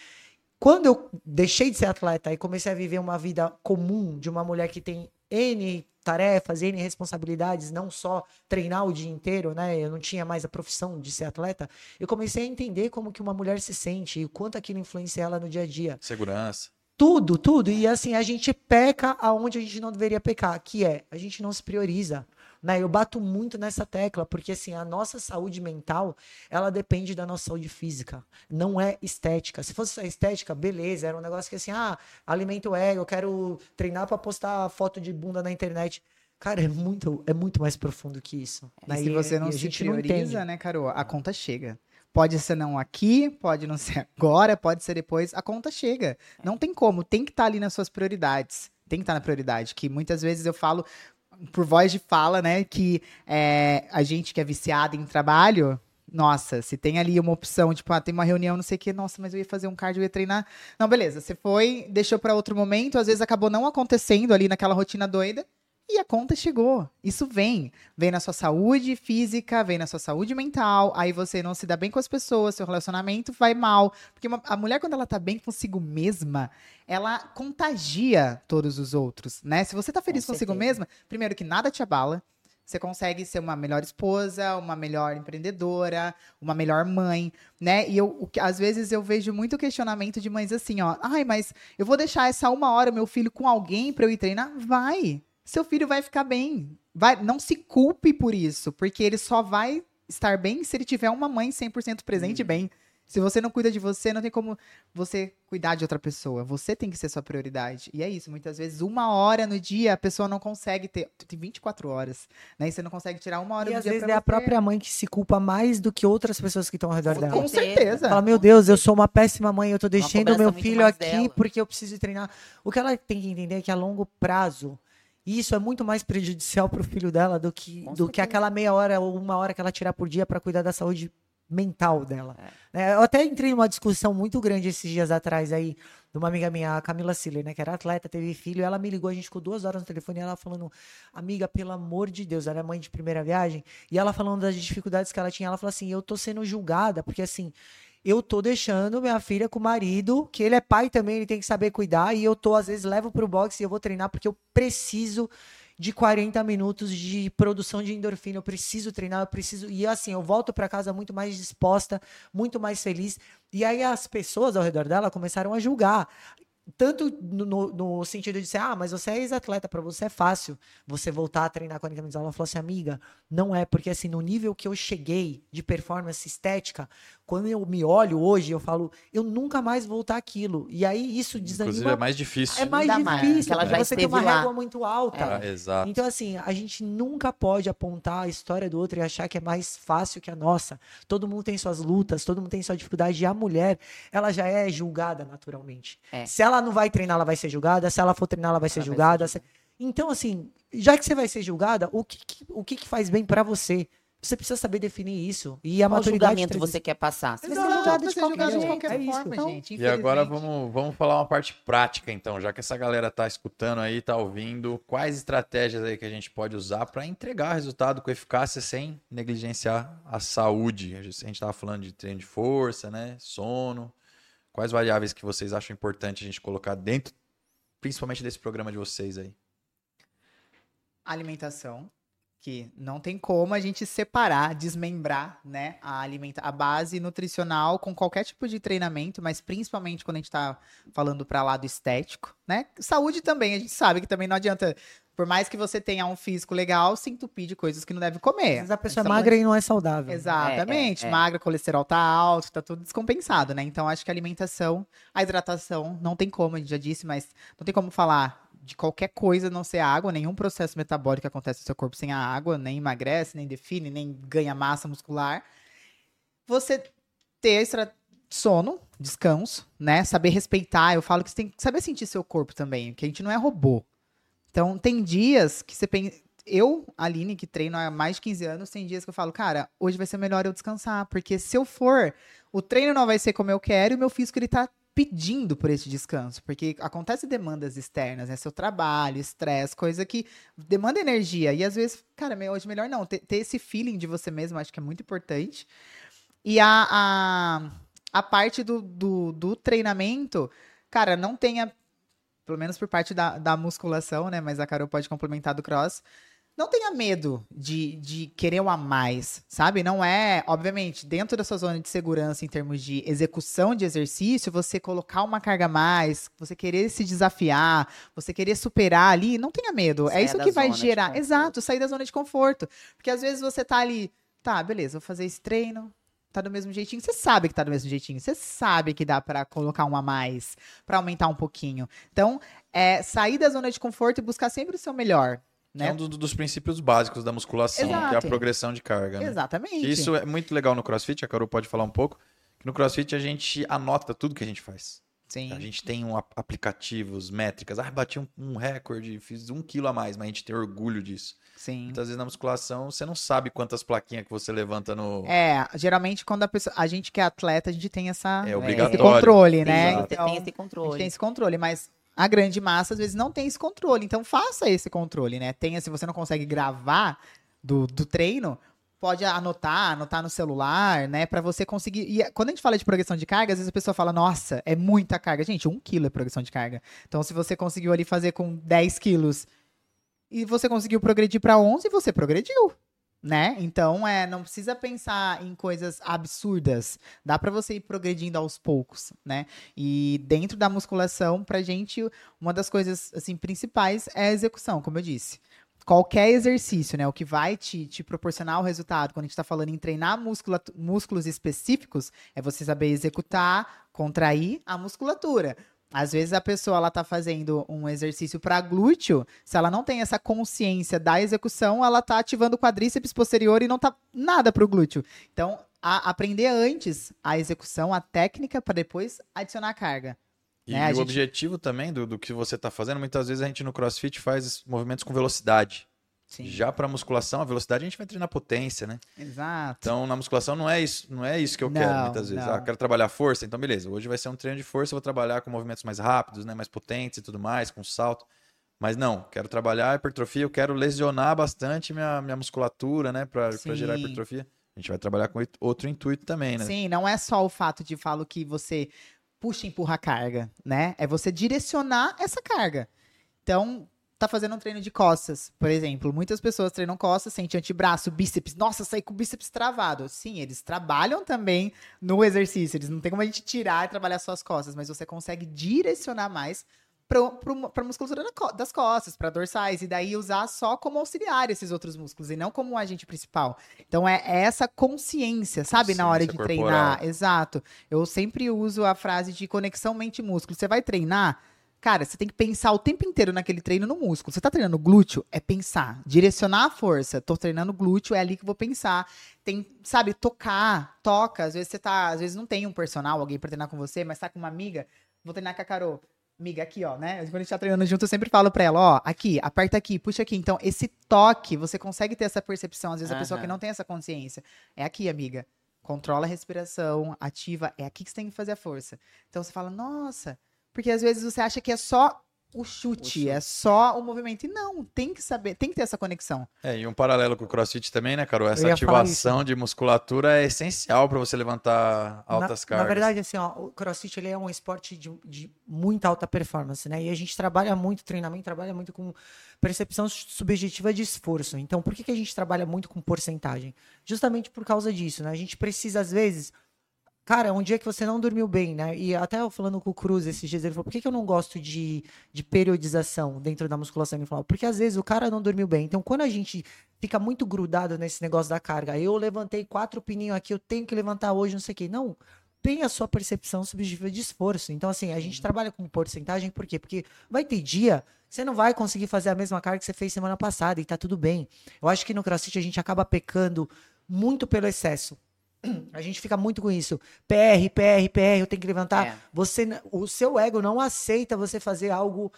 Quando eu deixei de ser atleta e comecei a viver uma vida comum de uma mulher que tem N tarefas, N responsabilidades, não só treinar o dia inteiro, né? Eu não tinha mais a profissão de ser atleta. Eu comecei a entender como que uma mulher se sente e o quanto aquilo influencia ela no dia a dia. Segurança. Tudo, tudo. E assim, a gente peca aonde a gente não deveria pecar, que é, a gente não se prioriza. Né? Eu bato muito nessa tecla, porque assim, a nossa saúde mental, ela depende da nossa saúde física. Não é estética. Se fosse só estética, beleza, era um negócio que assim, ah, alimento ego, eu quero treinar pra postar foto de bunda na internet. Cara, é muito, é muito mais profundo que isso. E né? se você não e se não prioriza, entende. né, Carol, a conta chega. Pode ser não aqui, pode não ser agora, pode ser depois, a conta chega. Não tem como, tem que estar ali nas suas prioridades. Tem que estar na prioridade, que muitas vezes eu falo por voz de fala, né, que é, a gente que é viciada em trabalho, nossa, se tem ali uma opção, tipo, ah, tem uma reunião, não sei o que, nossa, mas eu ia fazer um cardio, eu ia treinar. Não, beleza, você foi, deixou para outro momento, às vezes acabou não acontecendo ali naquela rotina doida, e a conta chegou. Isso vem. Vem na sua saúde física, vem na sua saúde mental. Aí você não se dá bem com as pessoas, seu relacionamento vai mal. Porque uma- a mulher, quando ela tá bem consigo mesma, ela contagia todos os outros, né? Se você tá feliz Com consigo certeza. mesma, primeiro que nada te abala. Você consegue ser uma melhor esposa, uma melhor empreendedora, uma melhor mãe, né? E eu, às vezes eu vejo muito questionamento de mães assim, ó. Ai, mas eu vou deixar essa uma hora meu filho com alguém pra eu ir treinar? Vai. Seu filho vai ficar bem. Vai, não se culpe por isso, porque ele só vai estar bem se ele tiver uma mãe 100% presente e bem. Se você não cuida de você, não tem como você cuidar de outra pessoa. Você tem que ser sua prioridade. E é isso. Muitas vezes, uma hora no dia, a pessoa não consegue ter. Tem 24 horas, né? E você não consegue tirar uma hora E do às dia vezes pra é a própria mãe que se culpa mais do que outras pessoas que estão ao redor Com dela. Com certeza. Fala, meu Deus, eu sou uma péssima mãe, eu tô deixando meu filho aqui dela. porque eu preciso treinar. O que ela tem que entender é que a longo prazo, isso é muito mais prejudicial pro filho dela do que, Com do que aquela meia hora ou uma hora que ela tirar por dia pra cuidar da saúde mental dela. É. É, eu até entrei numa discussão muito grande esses dias atrás aí, de uma amiga minha, a Camila Siller, né, que era atleta, teve filho, e ela me ligou, a gente ficou duas horas no telefone, e ela falando, amiga, pelo amor de Deus, ela é mãe de primeira viagem, e ela falando das dificuldades que ela tinha, ela falou assim, eu tô sendo julgada, porque assim, eu tô deixando minha filha com o marido, que ele é pai também, ele tem que saber cuidar, e eu tô, às vezes, levo pro boxe e eu vou treinar porque eu preciso de 40 minutos de produção de endorfina, eu preciso treinar, eu preciso, e assim, eu volto pra casa muito mais disposta, muito mais feliz, e aí as pessoas ao redor dela começaram a julgar, tanto no, no- sentido de ser, ah, mas você é ex-atleta, pra você é fácil você voltar a treinar 40 minutos. Ela falou assim, amiga, não é, porque assim, no nível que eu cheguei de performance estética, quando eu me olho hoje, eu falo, eu nunca mais vou voltar aquilo. E aí isso desanima. Inclusive é mais difícil. é mais Ainda mais, difícil, que ela porque já você tem uma lá. régua muito alta. Ah, exato. Então, assim, a gente nunca pode apontar a história do outro e achar que é mais fácil que a nossa. Todo mundo tem suas lutas, todo mundo tem sua dificuldade. E a mulher, ela já é julgada naturalmente. É. Se ela não vai treinar, ela vai ser julgada. Se ela for treinar, ela vai ser Ela vai ser julgada. Se- Então, assim, já que você vai ser julgada, o que, que- o que, que faz bem pra você? Você precisa saber definir isso. E a Qual maturidade. julgamento você quer passar? Você vai ser julgado de qualquer julgado de qualquer é forma, Então, gente. E agora vamos, vamos falar uma parte prática, então, já que essa galera tá escutando aí, tá ouvindo, quais estratégias aí que a gente pode usar para entregar resultado com eficácia sem negligenciar a saúde? A gente a gente tava falando de treino de força, né? Sono. Quais variáveis que vocês acham importante a gente colocar dentro, principalmente desse programa de vocês aí? alimentação, que não tem como a gente separar, desmembrar, né, a alimenta a base nutricional com qualquer tipo de treinamento, mas principalmente quando a gente tá falando para lado estético, né? Saúde também, a gente sabe que também não adianta, por mais que você tenha um físico legal, se entupir de coisas que não deve comer. Mas a pessoa é Então, magra e não é saudável. Exatamente, É, é, é. magra, colesterol tá alto, tá tudo descompensado, né? Então acho que a alimentação, a hidratação, não tem como, a gente já disse, mas não tem como falar de qualquer coisa não ser água, nenhum processo metabólico acontece no seu corpo sem a água, nem emagrece, nem define, nem ganha massa muscular. Você ter estra... sono, descanso, né? Saber respeitar, eu falo que você tem que saber sentir seu corpo também, que a gente não é robô. Então, tem dias que você pensa. Eu, Aline, que treino há mais de 15 anos, tem dias que eu falo, cara, hoje vai ser melhor eu descansar, porque se eu for, o treino não vai ser como eu quero e o meu físico ele tá pedindo por esse descanso, porque acontece demandas externas, né? Seu trabalho, estresse, coisa que demanda energia. E às vezes, cara, hoje melhor não. Ter, ter esse feeling de você mesmo, acho que é muito importante. E a, a, a parte do, do, do treinamento, cara, não tenha, pelo menos por parte da, da musculação, né? Mas a Carol pode complementar do cross. Não tenha medo de, de querer um a mais, sabe? Não é, obviamente, dentro da sua zona de segurança em termos de execução de exercício, você colocar uma carga a mais, você querer se desafiar, você querer superar ali, não tenha medo. Saia é isso que vai gerar. Exato, sair da zona de conforto. Porque às vezes você tá ali, tá, beleza, vou fazer esse treino, tá do mesmo jeitinho. Você sabe que tá do mesmo jeitinho. Você sabe que dá pra colocar um a mais, pra aumentar um pouquinho. Então, é sair da zona de conforto e buscar sempre o seu melhor, É né? um do- dos princípios básicos da musculação, que é a Exato. progressão de carga, né? Exatamente. Isso é muito legal no CrossFit, a Carol pode falar um pouco. Que no CrossFit a gente anota tudo que a gente faz. Sim. A gente tem um ap- aplicativos, métricas. Ah, bati um, um recorde, fiz um quilo a mais, mas a gente tem orgulho disso. Sim. Muitas vezes na musculação você não sabe quantas plaquinhas que você levanta no. É, geralmente quando a pessoa, a gente que é atleta, a gente tem essa É esse obrigatório. controle, Tem, né? Exato. Então, tem esse a gente controle. tem esse controle, mas a grande massa às vezes não tem esse controle. Então faça esse controle, né? Tenha, se você não consegue gravar do, do treino, pode anotar, anotar no celular, né? Pra você conseguir. E quando a gente fala de progressão de carga, às vezes a pessoa fala, nossa, é muita carga. Gente, um quilo é progressão de carga. Então, se você conseguiu ali fazer com 10 quilos e você conseguiu progredir pra 11, você progrediu. Né? Então, é, não precisa pensar em coisas absurdas. Dá pra você ir progredindo aos poucos, né? E dentro da musculação, pra gente, uma das coisas assim principais é a execução, como eu disse. Qualquer exercício, né? O que vai te, te proporcionar o resultado, quando a gente tá falando em treinar músculos específicos, é você saber executar, contrair a musculatura. Às vezes a pessoa ela tá fazendo um exercício para glúteo, se ela não tem essa consciência da execução, ela tá ativando o quadríceps posterior e não tá nada pro glúteo. Então, a- aprender antes a execução, a técnica para depois adicionar a carga. E né, o gente- objetivo também do, do que você está fazendo, muitas vezes a gente no CrossFit faz movimentos com velocidade. Sim. Já para musculação, a velocidade a gente vai treinar potência, né? Exato. Então, na musculação não é isso, não é isso que eu quero Não, muitas vezes. não. Ah, quero trabalhar força, então beleza. Hoje vai ser um treino de força, eu vou trabalhar com movimentos mais rápidos, né, mais potentes e tudo mais, com salto. Mas não, quero trabalhar hipertrofia, eu quero lesionar bastante minha, minha musculatura, né, para gerar hipertrofia. A gente vai trabalhar com outro intuito também, né? Sim, não é só o fato de falo que você puxa e empurra a carga, né? É você direcionar essa carga. Então, tá fazendo um treino de costas, por exemplo. Muitas pessoas treinam costas, sente antebraço, bíceps. Nossa, saí com o bíceps travado. Sim, eles trabalham também no exercício. Eles não tem como a gente tirar e trabalhar só as costas, mas você consegue direcionar mais para a musculatura das costas, para dorsais, e daí usar só como auxiliar esses outros músculos e não como um agente principal. Então é é essa consciência, sabe, na hora de Consciência treinar. corporal. Exato. Eu sempre uso a frase de conexão mente-músculo. Você vai treinar, cara, você tem que pensar o tempo inteiro naquele treino no músculo. Você tá treinando glúteo? É pensar. Direcionar a força. Tô treinando glúteo, é ali que vou pensar. Tem, sabe, tocar, toca. Às vezes você tá, às vezes não tem um personal, alguém pra treinar com você, mas tá com uma amiga. Vou treinar com a Carol. Amiga, aqui, ó, né? Quando a gente tá treinando junto, eu sempre falo pra ela, ó, aqui, aperta aqui, puxa aqui. Então, esse toque, você consegue ter essa percepção. Às vezes a pessoa que não tem essa consciência. É aqui, amiga. Controla a respiração, ativa. É aqui que você tem que fazer a força. Então você fala, nossa. Porque às vezes você acha que é só o chute, chute. é só o movimento. E não, tem que saber, tem que ter essa conexão. É, e um paralelo com o CrossFit também, né, Carol? Essa ativação de musculatura é essencial para você levantar altas na, cargas. Na verdade, assim, ó, o CrossFit ele é um esporte de, de muita alta performance, né? E a gente trabalha muito, treinamento trabalha muito com percepção subjetiva de esforço. Então, por que, que a gente trabalha muito com porcentagem? Justamente por causa disso, né? A gente precisa, às vezes. Cara, um dia que você não dormiu bem, né? E até eu falando com o Cruz esses dias, ele falou: por que, que eu não gosto de, de periodização dentro da musculação? Ele falou: porque às vezes o cara não dormiu bem. Então, quando a gente fica muito grudado nesse negócio da carga, eu levantei quatro pininhos aqui, eu tenho que levantar hoje, não sei o quê. Não, tem a sua percepção subjetiva de esforço. Então, assim, a gente trabalha com porcentagem, por quê? Porque vai ter dia você não vai conseguir fazer a mesma carga que você fez semana passada e tá tudo bem. Eu acho que no CrossFit a gente acaba pecando muito pelo excesso. A gente fica muito com isso. PR, PR, PR, eu tenho que levantar. É. Você, o seu ego não aceita você fazer algo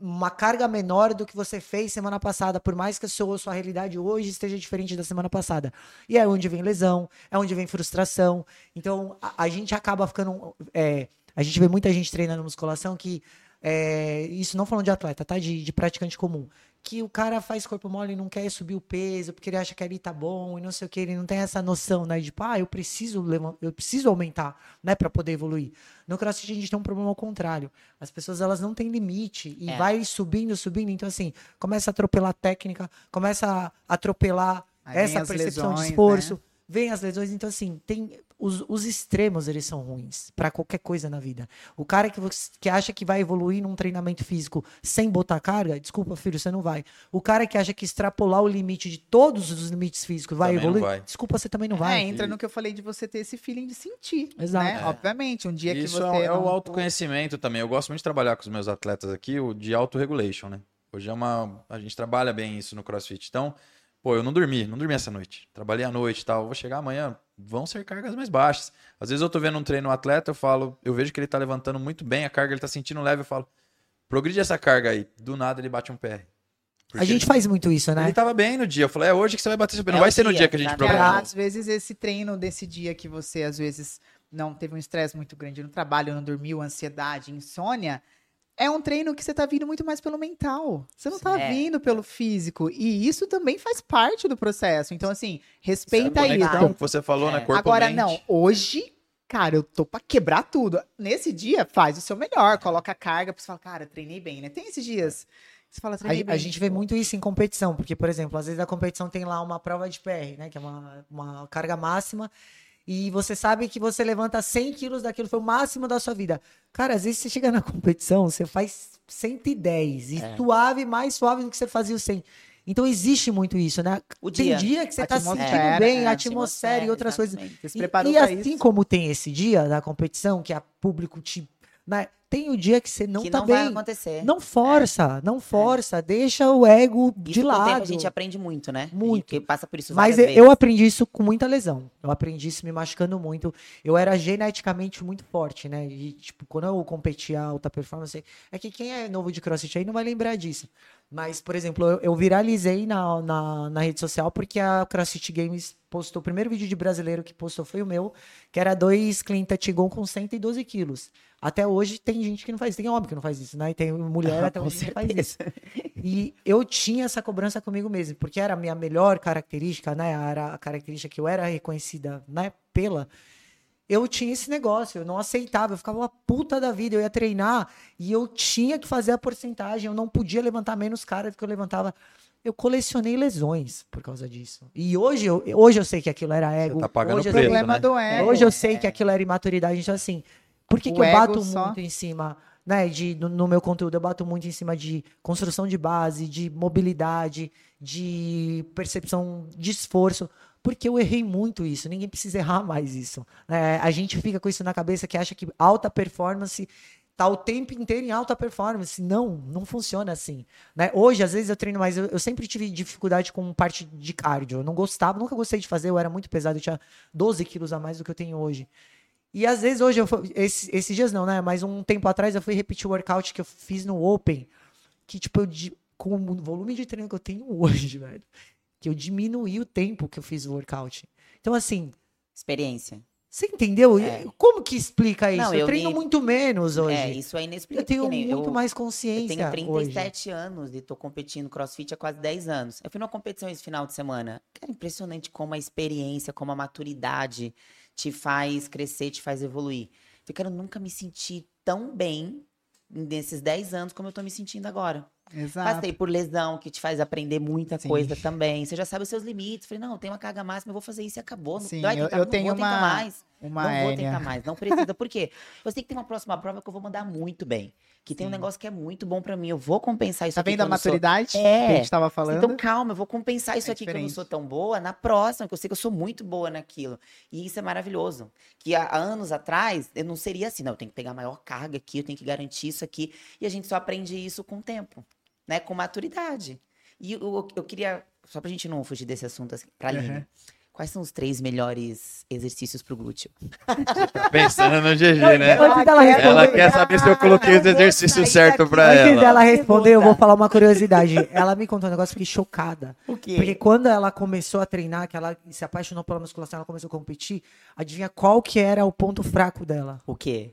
uma carga menor do que você fez semana passada, por mais que a sua, sua realidade hoje esteja diferente da semana passada. E é onde vem lesão, é onde vem frustração. Então, a, a gente acaba ficando. é, a gente vê muita gente treinando musculação que. é, isso não falando de atleta, tá? De, de praticante comum. Que o cara faz corpo mole e não quer subir o peso, porque ele acha que ali tá bom e não sei o que, ele não tem essa noção, né? De, tipo, ah, eu preciso eu preciso aumentar, né, para poder evoluir. No CrossFit a gente tem um problema ao contrário. As pessoas elas não têm limite e É. vai subindo, subindo. Então, assim, começa a atropelar a técnica, começa a atropelar Aí essa percepção lesões, de esforço. né? Vem as lesões, então assim, tem os, os extremos eles são ruins pra qualquer coisa na vida. O cara que, você- que acha que vai evoluir num treinamento físico sem botar carga, desculpa, filho, você não vai. O cara que acha que extrapolar o limite de todos os limites físicos vai Também evoluir, vai. desculpa, você também não vai. É, entra no que eu falei de você ter esse feeling de sentir. Exato. Né? É. Obviamente, um dia que Isso você. é, é o não- autoconhecimento também. Eu gosto muito de trabalhar com os meus atletas aqui, o de auto-regulation, né? Hoje é uma. A gente trabalha bem isso no CrossFit. Então, pô, eu não dormi, não dormi essa noite. Trabalhei à noite e tal. Vou chegar amanhã, vão ser cargas mais baixas. Às vezes eu tô vendo um treino um atleta, eu falo, eu vejo que ele tá levantando muito bem a carga, ele tá sentindo leve, eu falo, progride essa carga aí. Do nada ele bate um PR. A gente faz muito isso, Ele né? tava bem no dia. Eu falei, é hoje que você vai bater seu pé. Não É vai ser no dia, que a gente. Porque, programou. às vezes esse treino desse dia que você às vezes não teve um estresse muito grande no trabalho, não dormiu, ansiedade, insônia, é um treino que você tá vindo muito mais pelo mental. Você não tá É. vindo pelo físico. E isso também faz parte do processo. Então, assim, respeita isso. conexão que você falou, né? É. Corpo Agora, mente. não, hoje, cara, eu tô pra quebrar tudo. Nesse dia, faz o seu melhor, coloca a carga, pra você falar, cara, treinei bem, né? Tem esses dias. Você fala, A, treinei bem. a gente vê muito isso em competição, porque, por exemplo, às vezes a competição tem lá uma prova de PR, né? Que é uma, uma carga máxima. E você sabe que você levanta 100 quilos daquilo, foi o máximo da sua vida. Cara, às vezes você chega na competição, você faz 110. E É. suave, mais suave do que você fazia o 100. Então existe muito isso, né? O tem dia. dia que você tá Atmosfera, sentindo bem, é, a atmosfera e outras coisas. exatamente. Você se E- preparou e, pra assim isso. como tem esse dia da competição, que a público te. Né, tem o dia que você não que tá não bem. vai acontecer. Não força, não força, deixa o ego Isso de lado. tempo a gente aprende muito, né? Muito. Porque passa por isso Mas eu, eu aprendi isso com muita lesão. Eu aprendi isso me machucando muito. Eu era geneticamente muito forte, né? E, tipo, quando eu competia alta performance, é que quem é novo de crossfit aí não vai lembrar disso. Mas, por exemplo, eu, eu viralizei na, na, na rede social porque a CrossFit Games postou, o primeiro vídeo de brasileiro que postou foi o meu, que era dois clean Tigon com 112 quilos. Até hoje tem gente que não faz, tem homem que não faz isso, né? E tem mulher até Com hoje que faz isso. E eu tinha essa cobrança comigo mesmo, porque era a minha melhor característica, né? Era a característica que eu era reconhecida, né? Pela. Eu tinha esse negócio, eu não aceitava, eu ficava uma puta da vida, eu ia treinar e eu tinha que fazer a porcentagem, eu não podia levantar menos cara do que eu levantava. Eu colecionei lesões por causa disso. E hoje eu, hoje eu sei que aquilo era ego. tá pagando hoje preço, sei- problema né? do ego. Hoje eu sei que aquilo era imaturidade, então assim, por que, que eu bato só- muito em cima, né, de, no, no meu conteúdo, eu bato muito em cima de construção de base, de mobilidade, de percepção de esforço, porque eu errei muito isso, ninguém precisa errar mais isso. né? a gente fica com isso na cabeça que acha que alta performance tá o tempo inteiro em alta performance. Não, não funciona assim. Né? Hoje, às vezes, eu treino mais. Eu, eu sempre tive dificuldade com parte de cardio. Eu não gostava, nunca gostei de fazer, eu era muito pesado, eu tinha 12 quilos a mais do que eu tenho hoje. E às vezes hoje, eu, fu- esse- esses dias não, né? Mas um tempo atrás eu fui repetir o workout que eu fiz no Open, que tipo, eu, com o volume de treino que eu tenho hoje, velho, que eu diminuí o tempo que eu fiz o workout. Então, assim, Experiência. você entendeu? É. Como que explica isso? Não, eu, eu treino li- muito menos hoje. É, isso é eu inexplicável. tenho que nem muito eu- mais Eu consciência tenho hoje. 37 anos e tô competindo crossfit há quase 10 anos. Eu fui numa competição esse final de semana. Cara, impressionante como a experiência, como a maturidade te faz crescer, te faz evoluir. Eu, Cara, eu nunca me senti tão bem nesses 10 anos como eu tô me sentindo agora. Exato. Passei por lesão, que te faz aprender muita Sim. coisa também. Você já sabe os seus limites. Falei, não, tem uma carga máxima, eu vou fazer isso e acabou. Não- Sim, vai eu- eu não tenho vou uma- mais. Uma não vou hérnia. tentar mais, não precisa. Por quê? Eu sei que tem uma próxima prova que eu vou mandar muito bem. Que tem um negócio que é muito bom pra mim. Eu vou compensar isso Tá aqui vendo que a não sou- maturidade que É. a gente tava falando? Então calma, eu vou compensar isso É aqui que eu não diferente. sou tão boa na próxima, que eu sei que eu sou muito boa naquilo. E isso é maravilhoso. Que há anos atrás eu não seria assim, não, eu tenho que pegar a maior carga aqui, eu tenho que garantir isso aqui. E a gente só aprende isso com o tempo, né? Com maturidade. E eu, eu- eu queria, só pra gente não fugir desse assunto assim, pra Uhum. Quais são os três melhores exercícios pro glúteo? Pensando no GG, né? Antes dela Ela quer saber se eu coloquei os exercícios certos pra antes ela. dela responder, eu vou falar uma curiosidade. Ela me contou um negócio, fiquei chocada. O quê? Porque quando ela começou a treinar, que ela se apaixonou pela musculação, ela começou a competir, adivinha qual que era o ponto fraco dela? O quê?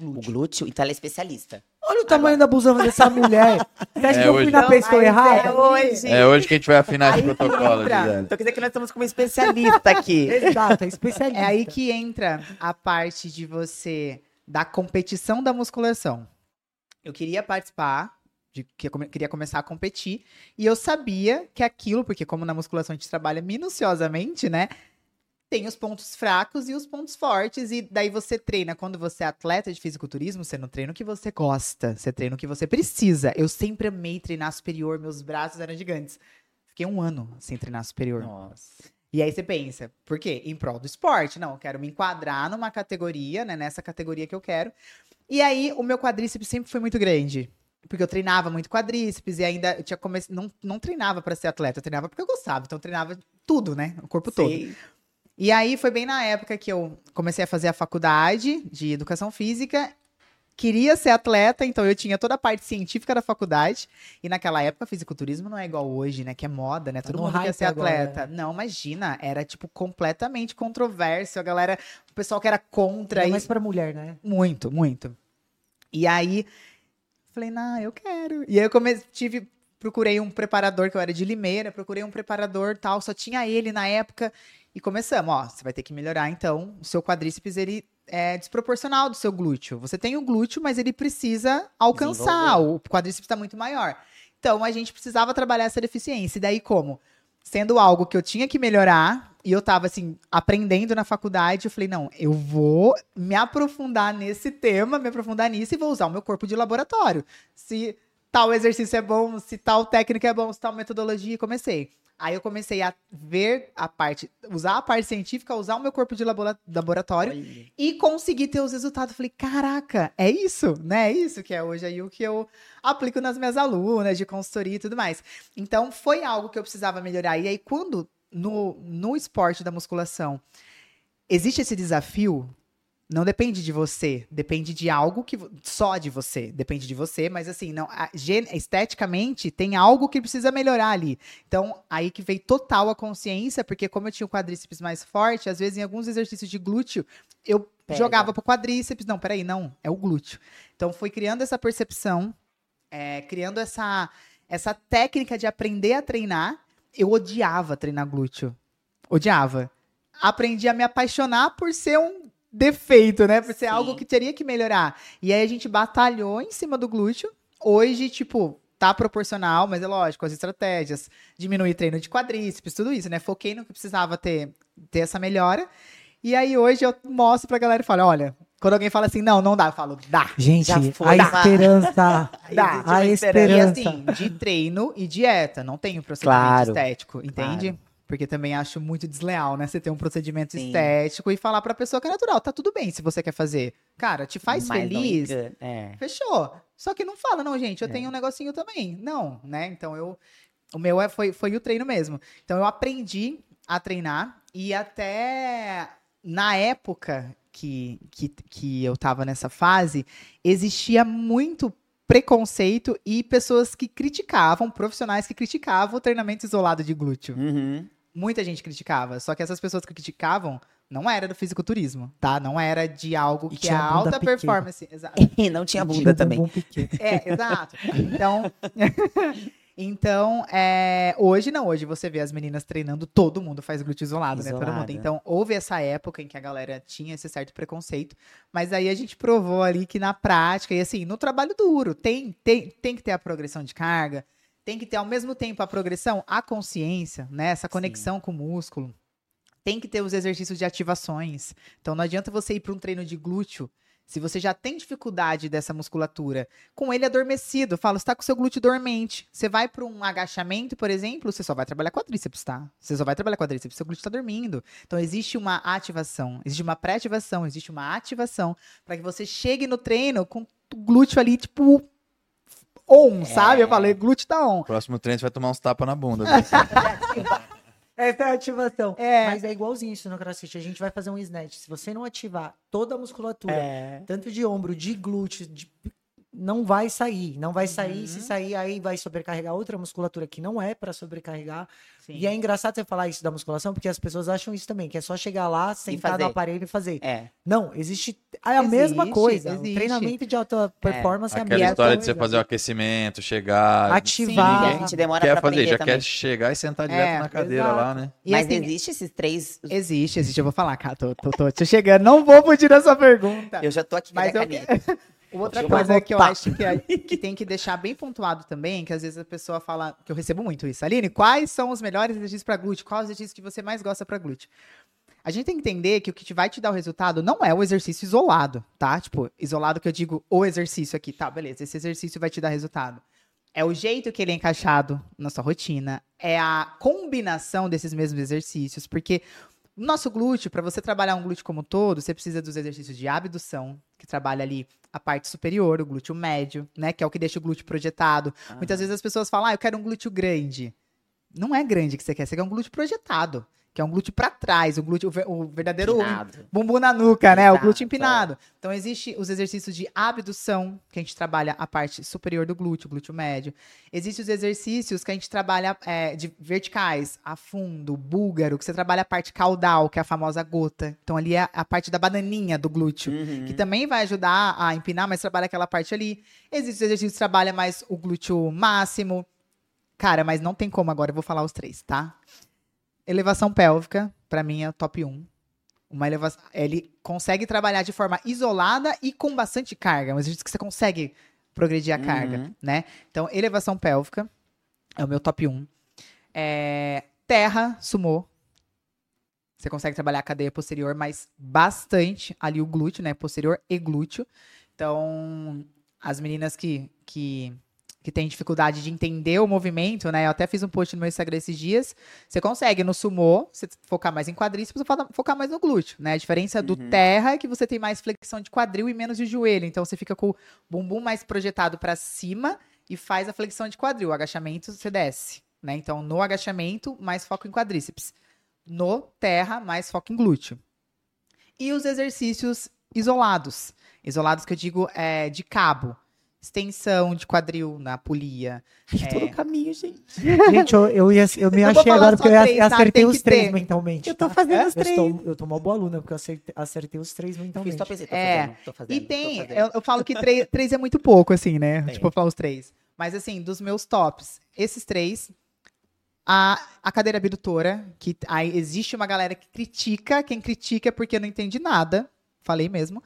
O glúteo? Então ela é especialista. Olha o tamanho da busão dessa mulher. Você acha É que eu fui hoje. na pessoa mas errada? é hoje. É hoje que a gente vai afinar esse protocolo, entra. Então quer dizer que nós estamos com uma especialista aqui. Exato, é especialista. É aí que entra a parte de você da competição da musculação. Eu queria participar, de, que queria começar a competir, e eu sabia que aquilo, porque como na musculação a gente trabalha minuciosamente, né? Tem os pontos fracos e os pontos fortes, e daí você treina. Quando você é atleta de fisiculturismo, você não treina o que você gosta, você treina o que você precisa. Eu sempre amei treinar superior, meus braços eram gigantes. Fiquei um ano sem treinar superior. Nossa. E aí você pensa, por quê? Em prol do esporte. Não, eu quero me enquadrar numa categoria, né? Nessa categoria que eu quero. E aí o meu quadríceps sempre foi muito grande. Porque eu treinava muito quadríceps e ainda tinha comece... não, não treinava pra ser atleta, eu treinava porque eu gostava. Então eu treinava tudo, né? O corpo todo. E aí foi bem na época que eu comecei a fazer a faculdade de educação física. Queria ser atleta, então eu tinha toda a parte científica da faculdade. E naquela época, fisiculturismo não é igual hoje, né? Que é moda, né? Tá Todo mundo quer ser agora, atleta. Não, imagina, era tipo completamente controverso. A galera, o pessoal que era contra É isso. mais pra mulher, né? Muito, muito. E aí, falei, não, eu quero. E aí eu comecei, tive, procurei um preparador, que eu era de Limeira, procurei um preparador tal, só tinha ele na época. E começamos, ó, você vai ter que melhorar, então, o seu quadríceps, ele é desproporcional do seu glúteo. Você tem o glúteo, mas ele precisa alcançar, o quadríceps está muito maior. Então, a gente precisava trabalhar essa deficiência. E daí, como? Sendo algo que eu tinha que melhorar, e eu tava, assim, aprendendo na faculdade, eu falei, não, eu vou me aprofundar nesse tema, me aprofundar nisso e vou usar o meu corpo de laboratório. Se tal exercício é bom, se tal técnica é bom, se tal metodologia, e comecei. Aí eu comecei a ver a parte, usar a parte científica, usar o meu corpo de labora- laboratório Olha. e conseguir ter os resultados. Falei, caraca, é isso, né? É isso que é hoje aí o que eu aplico nas minhas alunas de consultoria e tudo mais. Então, foi algo que eu precisava melhorar. E aí, quando no, no esporte da musculação existe esse desafio, não depende de você, depende de algo que só de você, depende de você, mas assim, não, a- esteticamente tem algo que precisa melhorar ali. Então, aí que veio total a consciência, porque como eu tinha o quadríceps mais forte, às vezes em alguns exercícios de glúteo, eu Pega. jogava pro quadríceps, não, peraí, não, é o glúteo. Então, foi criando essa percepção, é, criando essa, essa técnica de aprender a treinar. Eu odiava treinar glúteo. Odiava. Aprendi a me apaixonar por ser um defeito, né? Por ser Sim. algo que teria que melhorar. E aí a gente batalhou em cima do glúteo. Hoje, tipo, tá proporcional, mas é lógico, as estratégias, diminuir treino de quadríceps, tudo isso, né? Foquei no que precisava ter, ter essa melhora. E aí hoje eu mostro pra galera e falo, olha, quando alguém fala assim, não, não dá, eu falo, dá. Gente, Já foi, a dá. esperança. Dá. A E esperança. assim, de treino e dieta, não tem um procedimento Claro. estético, entende? Porque também acho muito desleal, né? Você ter um procedimento Sim. estético e falar pra pessoa que é natural. Tá tudo bem se você quer fazer. Cara, te faz Mas feliz. É. Fechou. Só que não fala, não, gente, eu É. tenho um negocinho também. Não, né? Então eu. O meu é, foi, foi o treino mesmo. Então eu aprendi a treinar e até na época que, que, que eu tava nessa fase, existia muito preconceito e pessoas que criticavam, profissionais que criticavam o treinamento isolado de glúteo. Uhum. Muita gente criticava, só que essas pessoas que criticavam não era do fisiculturismo, tá? Não era de algo E que é tinha alta performance. Exato. E não tinha Tinha bunda um também. É, exato. Então, então é, hoje não, hoje você vê as meninas treinando, todo mundo faz glúteo isolado, né? Todo mundo. Então, houve essa época em que a galera tinha esse certo preconceito, mas aí a gente provou ali que na prática, e assim, no trabalho duro, tem, tem, tem que ter a progressão de carga, tem que ter ao mesmo tempo a progressão, a consciência, né? Essa conexão com o músculo. Tem que ter os exercícios de ativações. Então não adianta você ir para um treino de glúteo se você já tem dificuldade dessa musculatura, com ele adormecido, fala, você tá com seu glúteo dormente. Você vai para um agachamento, por exemplo, você só vai trabalhar quadríceps, tá? Você só vai trabalhar quadríceps, seu glúteo tá dormindo. Então existe uma ativação, existe uma pré-ativação, existe uma ativação para que você chegue no treino com o glúteo ali tipo on, sabe? Eu falei, glúteo tá on. Próximo treino você vai tomar uns tapas na bunda. né? Essa é a ativação. É. Mas é igualzinho isso no crossfit. A gente vai fazer um snatch. Se você não ativar toda a musculatura, É. tanto de ombro, de glúteo, de- não vai sair. Não vai sair. Uhum. Se sair, aí vai sobrecarregar outra musculatura que não é pra sobrecarregar. Sim. E é engraçado você falar isso da musculação, porque as pessoas acham isso também, que é só chegar lá, sentar no aparelho e fazer. É. não, existe. É a mesma Existe, coisa. existe. O treinamento de alta performance é, a Aquela mesma história de coisa. você fazer o aquecimento, chegar. Ativar. E a gente demora Quer pra fazer, já também. quer chegar e sentar direto É, na cadeira exato. lá, né? E Mas assim, existe esses três. Existe, existe. Eu vou falar, cara. Tô, tô, tô, tô chegando. Não vou fugir dessa pergunta. Eu já tô aqui a Mas minha eu- caneta. Outra coisa que eu acho que, é- que tem que deixar bem pontuado também, que às vezes a pessoa fala, que eu recebo muito isso. Aline, quais são os melhores exercícios para glúteo? Qual é o exercício que você mais gosta para glúteo? A gente tem que entender que o que vai te dar o resultado não é o exercício isolado, tá? Tipo, isolado que eu digo o exercício aqui, tá? Beleza, esse exercício vai te dar resultado. É o jeito que ele é encaixado na sua rotina, é a combinação desses mesmos exercícios, porque nosso glúteo, para você trabalhar um glúteo como um todo, você precisa dos exercícios de abdução, que trabalha ali a parte superior, o glúteo médio, né? Que é o que deixa o glúteo projetado. Muitas vezes as pessoas falam, ah, eu quero um glúteo grande. Não é grande que você quer, você quer um glúteo projetado, que é um glúteo para trás, o glúteo, o ver- o verdadeiro Empinado. bumbum na nuca, né? O glúteo empinado. Então, existe os exercícios de abdução, que a gente trabalha a parte superior do glúteo, o glúteo médio. Existem os exercícios que a gente trabalha é, de verticais, a fundo, búlgaro, que você trabalha a parte caudal, que é a famosa gota. Então, ali é a parte da bananinha do glúteo Uhum. que também vai ajudar a empinar, mas trabalha aquela parte ali. Existem exercícios que trabalha mais o glúteo máximo. Cara, mas não tem como agora, eu vou falar os três, tá? Elevação pélvica, pra mim é o top 1. Uma elevação, ele consegue trabalhar de forma isolada e com bastante carga, mas exercício que você consegue progredir a carga, Uhum. né? Então, elevação pélvica é o meu top 1. É, terra, sumô. Você consegue trabalhar a cadeia posterior, mas bastante ali o glúteo, né? Posterior e glúteo. Então, as meninas que, que, que têm dificuldade de entender o movimento, né? Eu até fiz um post no meu Instagram esses dias. Você consegue no sumô, você focar mais em quadríceps, focar mais no glúteo, né? A diferença do Uhum. terra é que você tem mais flexão de quadril e menos de joelho. Então, você fica com o bumbum mais projetado para cima e faz a flexão de quadril. O agachamento, você desce, né? Então, no agachamento, mais foco em quadríceps. No terra, mais foco em glúteo. E os exercícios isolados. Isolados que eu digo é de cabo. Extensão de quadril na polia. Tô no É, caminho, gente. Gente, eu, eu, ia, eu me Eu achei agora só porque eu três, tá? acertei Tem os três ter. mentalmente. Eu tô tá? fazendo os Eu três. estou, eu tô uma boa aluna, porque eu acertei, acertei os três Fiz mentalmente. top Z, tô É. fazendo, tô fazendo. E tô tem, fazendo. eu, eu falo que três, três é muito pouco, assim, né? Tem. Tipo, eu falo os três. Mas, assim, dos meus tops, esses três. A, a cadeira abdutora, que aí existe uma galera que critica, quem critica é porque não entende nada. Falei mesmo.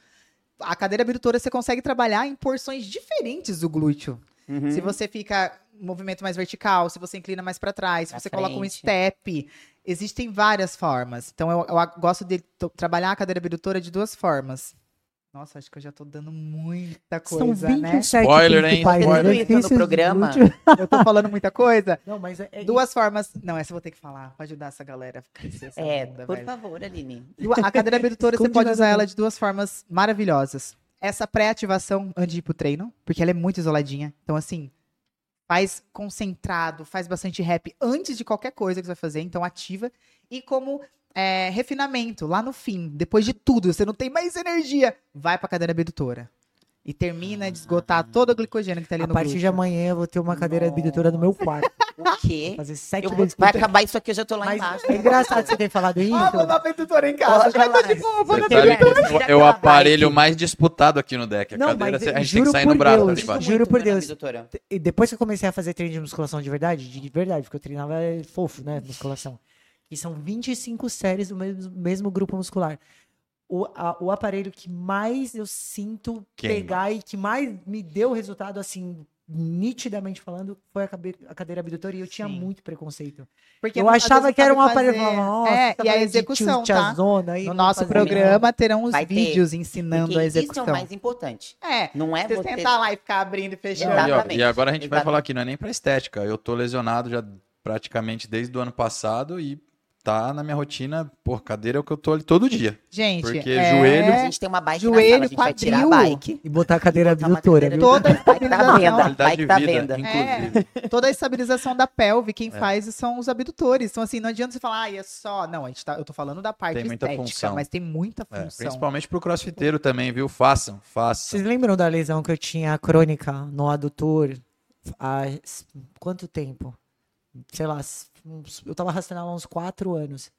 A cadeira abdutora você consegue trabalhar em porções diferentes do glúteo. Uhum. Se você fica movimento mais vertical, se você inclina mais para trás, se Pra você coloca um frente. step, existem várias formas. Então eu, eu gosto de trabalhar a cadeira abdutora de duas formas. Nossa, acho que eu já tô dando muita São coisa, né? 27 Spoiler, hein? Spoiler. exercícios No programa. Eu tô falando muita coisa. Não, mas é, é Duas formas. Não, essa eu vou ter que falar pra ajudar essa galera a crescer É, bunda, por velho. favor, Aline. A cadeira abdutora você pode usar ela de duas formas maravilhosas. Essa pré-ativação antes de ir pro treino, porque ela é muito isoladinha. Então, assim, faz concentrado, faz bastante rap antes de qualquer coisa que você vai fazer, então ativa. E como é, refinamento, lá no fim, depois de tudo, você não tem mais energia, vai pra cadeira abdutora. E termina de esgotar todo o glicogênio que tá ali A no partir de glúteo. amanhã eu vou ter uma cadeira abdutora no meu quarto. O quê? Fazer sete Eu vezes vai acabar isso aqui, eu já tô lá Mas embaixo. é engraçado você ter falado isso. Ah, vou dar pra abdutora em casa. Olha Já tô lá. de boa, vou que Depois é o- aparelho mais disputado aqui no deck. A Não, cadeira, mas a gente tem que sair por no braço Deus, ali embaixo. juro por a Deus. abdutora. E depois que eu comecei a fazer treino de musculação de verdade, de verdade, porque eu treinava é, fofo, né? Musculação. E são 25 séries do mesmo, mesmo grupo muscular. O, a- o aparelho que mais eu sinto Queima. pegar e que mais me deu resultado, assim, nitidamente falando, foi a, cabe- a cadeira abdutora e eu tinha Sim. muito preconceito. Porque eu achava que era um aparelho. "Nossa, É, e a de execução, tio- tá? aí, No nosso programa terão os Vai ter. vídeos ensinando Porque a isso é execução. o mais importante. É, Não é você sentar lá e ficar abrindo e fechando. Não, e, ó, Exatamente. e agora a gente vai Exatamente. falar aqui, não é nem pra estética. Eu tô lesionado já praticamente desde o ano passado e tá na minha rotina, pô, cadeira é o que eu tô ali todo dia. Gente, Porque é... joelho- A gente tem uma bike Joelho, na sala, a gente vai tirar a quadril. bike. E botar a cadeira abdutora. viu? Toda a Bike tá estabilização. Bike tá venda. inclusive. Toda a estabilização da pelve, quem É. faz são os abdutores. Então, assim, não adianta você falar, ah, é só. Não, a gente tá, eu tô falando da parte Tem muita estética, função. mas tem muita É, função. principalmente pro crossfiteiro também, viu? Façam, façam. Vocês lembram da lesão que eu tinha crônica no adutor há quanto tempo? Sei lá, eu tava arrastando ela há uns quatro anos.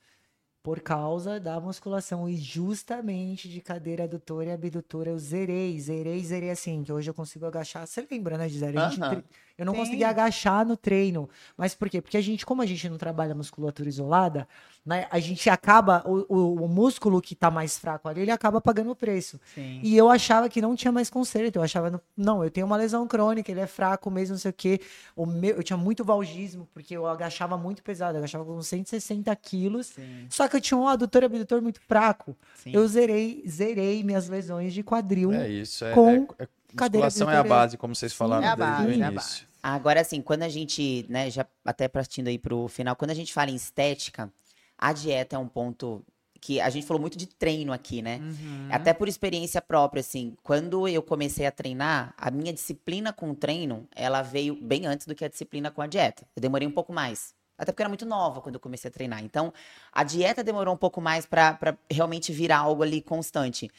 Por causa da musculação e justamente de cadeira adutora e abdutora, eu zerei, zerei, zerei assim, que hoje eu consigo agachar. Você lembra, né, Gisele? A gente Aham. tre- Eu não Sim. conseguia agachar no treino. Mas por quê? Porque a gente, como a gente não trabalha musculatura isolada, né, a gente acaba, o, o- músculo que tá mais fraco ali, ele acaba pagando o preço. Sim. E eu achava que não tinha mais conserto. Eu achava, não, eu tenho uma lesão crônica, ele é fraco mesmo, não sei o quê. O meu, eu tinha muito valgismo, porque eu agachava muito pesado, eu agachava com 160 quilos. Sim, Só que eu tinha um adutor e abdutor muito fraco. sim. Eu zerei, zerei minhas lesões de quadril. É isso. É, Com é- é- musculação é a base, como vocês falaram é a desde base, o é a início. Agora, assim, quando a gente, né, já até partindo aí pro final, quando a gente fala em estética, a dieta é um ponto que a gente falou muito de treino aqui, né? Uhum. Até por experiência própria, assim, quando eu comecei a treinar, a minha disciplina com o treino, ela veio bem antes do que a disciplina com a dieta. Eu demorei um pouco mais. Até porque eu era muito nova quando eu comecei a treinar. Então, a dieta demorou um pouco mais pra realmente virar algo ali constante.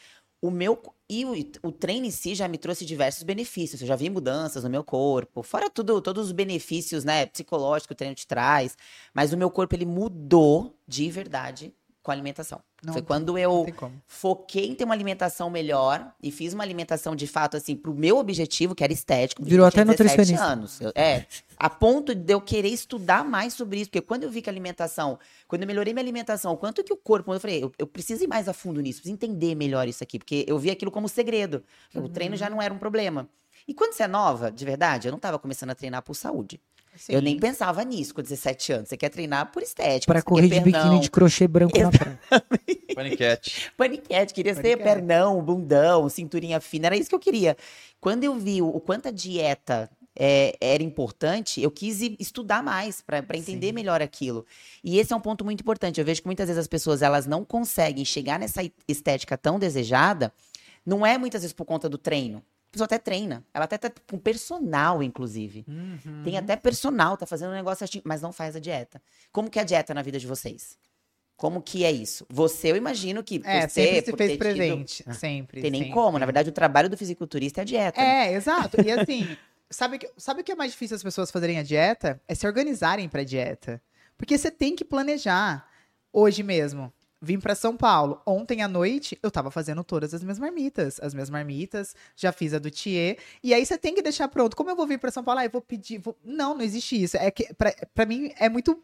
O meu e o, o treino em si já me trouxe diversos benefícios. Eu já vi mudanças no meu corpo, fora tudo, todos os benefícios, né, psicológicos que o treino te traz. Mas o meu corpo ele mudou de verdade com a alimentação. Não Foi quando eu foquei em ter uma alimentação melhor e fiz uma alimentação de fato assim pro meu objetivo, que era estético. Virou até 17 nutricionista. Anos. Eu- é, a ponto de eu querer estudar mais sobre isso, porque quando eu vi que a alimentação, quando eu melhorei minha alimentação, o quanto que o corpo, eu falei, eu, eu preciso ir mais a fundo nisso, preciso entender melhor isso aqui, porque eu vi aquilo como segredo. O treino já não era um problema. E quando você é nova, de verdade, eu não estava começando a treinar por saúde. Eu Sim. nem pensava nisso com 17 anos. Você quer treinar por estética. Pra você correr de biquíni de crochê branco na praia. Paniquete. Paniquete, queria ser Paniquete. pernão, bundão, cinturinha fina, era isso que eu queria. Quando eu vi o, o quanto a dieta é, era importante, eu quis estudar mais para entender Sim. melhor aquilo. E esse é um ponto muito importante. Eu vejo que muitas vezes as pessoas elas não conseguem chegar nessa estética tão desejada, não é muitas vezes por conta do treino. A pessoa até treina, ela até tá com personal, inclusive. Uhum. Tem até personal, tá fazendo um negócio certinho, mas não faz a dieta. Como que é a dieta na vida de vocês? Como que é isso? Você, eu imagino que É, você, sempre se fez ter tido- presente. Sempre. tem nem sempre. como. Na verdade, o trabalho do fisiculturista é a dieta. né? É, exato. E assim, sabe, que- sabe o que é mais difícil as pessoas fazerem a dieta? É se organizarem pra dieta. Porque você tem que planejar. Hoje mesmo, vim pra São Paulo. Ontem à noite, eu tava fazendo todas as minhas marmitas. As minhas marmitas, já fiz a do Thier. E aí você tem que deixar pronto. Como eu vou vir pra São Paulo? Ah, eu vou pedir. vou- Não, não existe isso. É que, pra mim, é muito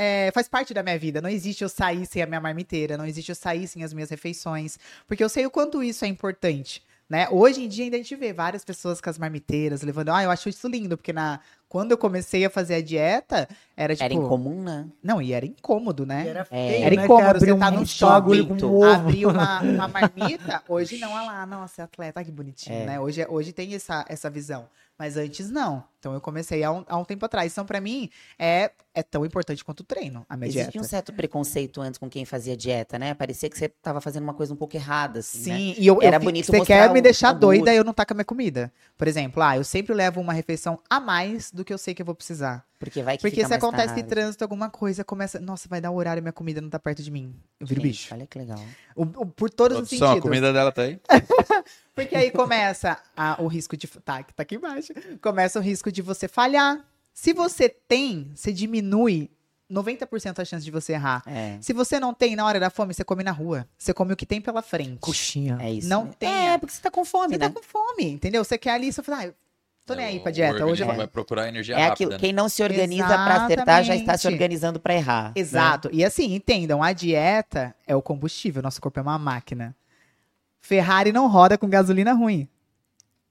é, faz parte da minha vida. Não existe eu sair sem a minha marmiteira, não existe eu sair sem as minhas refeições, porque eu sei o quanto isso é importante. Né? Hoje em dia ainda a gente vê várias pessoas com as marmiteiras levando. Ah, eu acho isso lindo, porque na, quando eu comecei a fazer a dieta, era tipo. Era incomum, né? Não, e era incômodo, né? E Era, É. feio, Era né, incômodo, cara? você tá um num shopping, com ovo. abrir uma, uma marmita, hoje não, olha lá, nossa, é atleta, ai, que bonitinho, É. né? Hoje, é- hoje tem essa, essa visão. Mas antes não. Então eu comecei há um, há um tempo atrás. Então, pra mim, é, é tão importante quanto o treino, a minha Existia dieta. um certo preconceito antes com quem fazia dieta, né? Parecia que você tava fazendo uma coisa um pouco errada, assim, né? Sim, e eu, Era eu bonito você quer me deixar doida e eu não tá com a minha comida. Por exemplo, ah, eu sempre levo uma refeição a mais do que eu sei que eu vou precisar. Porque vai que Porque fica se mais acontece tarde. trânsito, alguma coisa, começa. Nossa, vai dar o horário, minha comida não tá perto de mim. Eu viro Gente, bicho. Olha que legal. O- o- por todos os Produção, a sentidos. comida dela tá aí? Porque aí começa a- o risco de. Tá, tá aqui embaixo. Começa o risco de você falhar. Se você tem, você diminui 90% a chance de você errar. É. Se você não tem, na hora da fome, você come na rua. Você come o que tem pela frente. Coxinha. É isso. Não né? tem. É, porque você tá com fome, Você né? tá com fome, entendeu? Você quer ali, você fala, ah, tô nem aí pra O dieta. Hoje vai procurar energia É rápida. aquilo. né? Quem não se organiza pra acertar já está se organizando pra errar. né? Exato. E assim, entendam, a dieta é o combustível, nosso corpo é uma máquina. Ferrari não roda com gasolina ruim.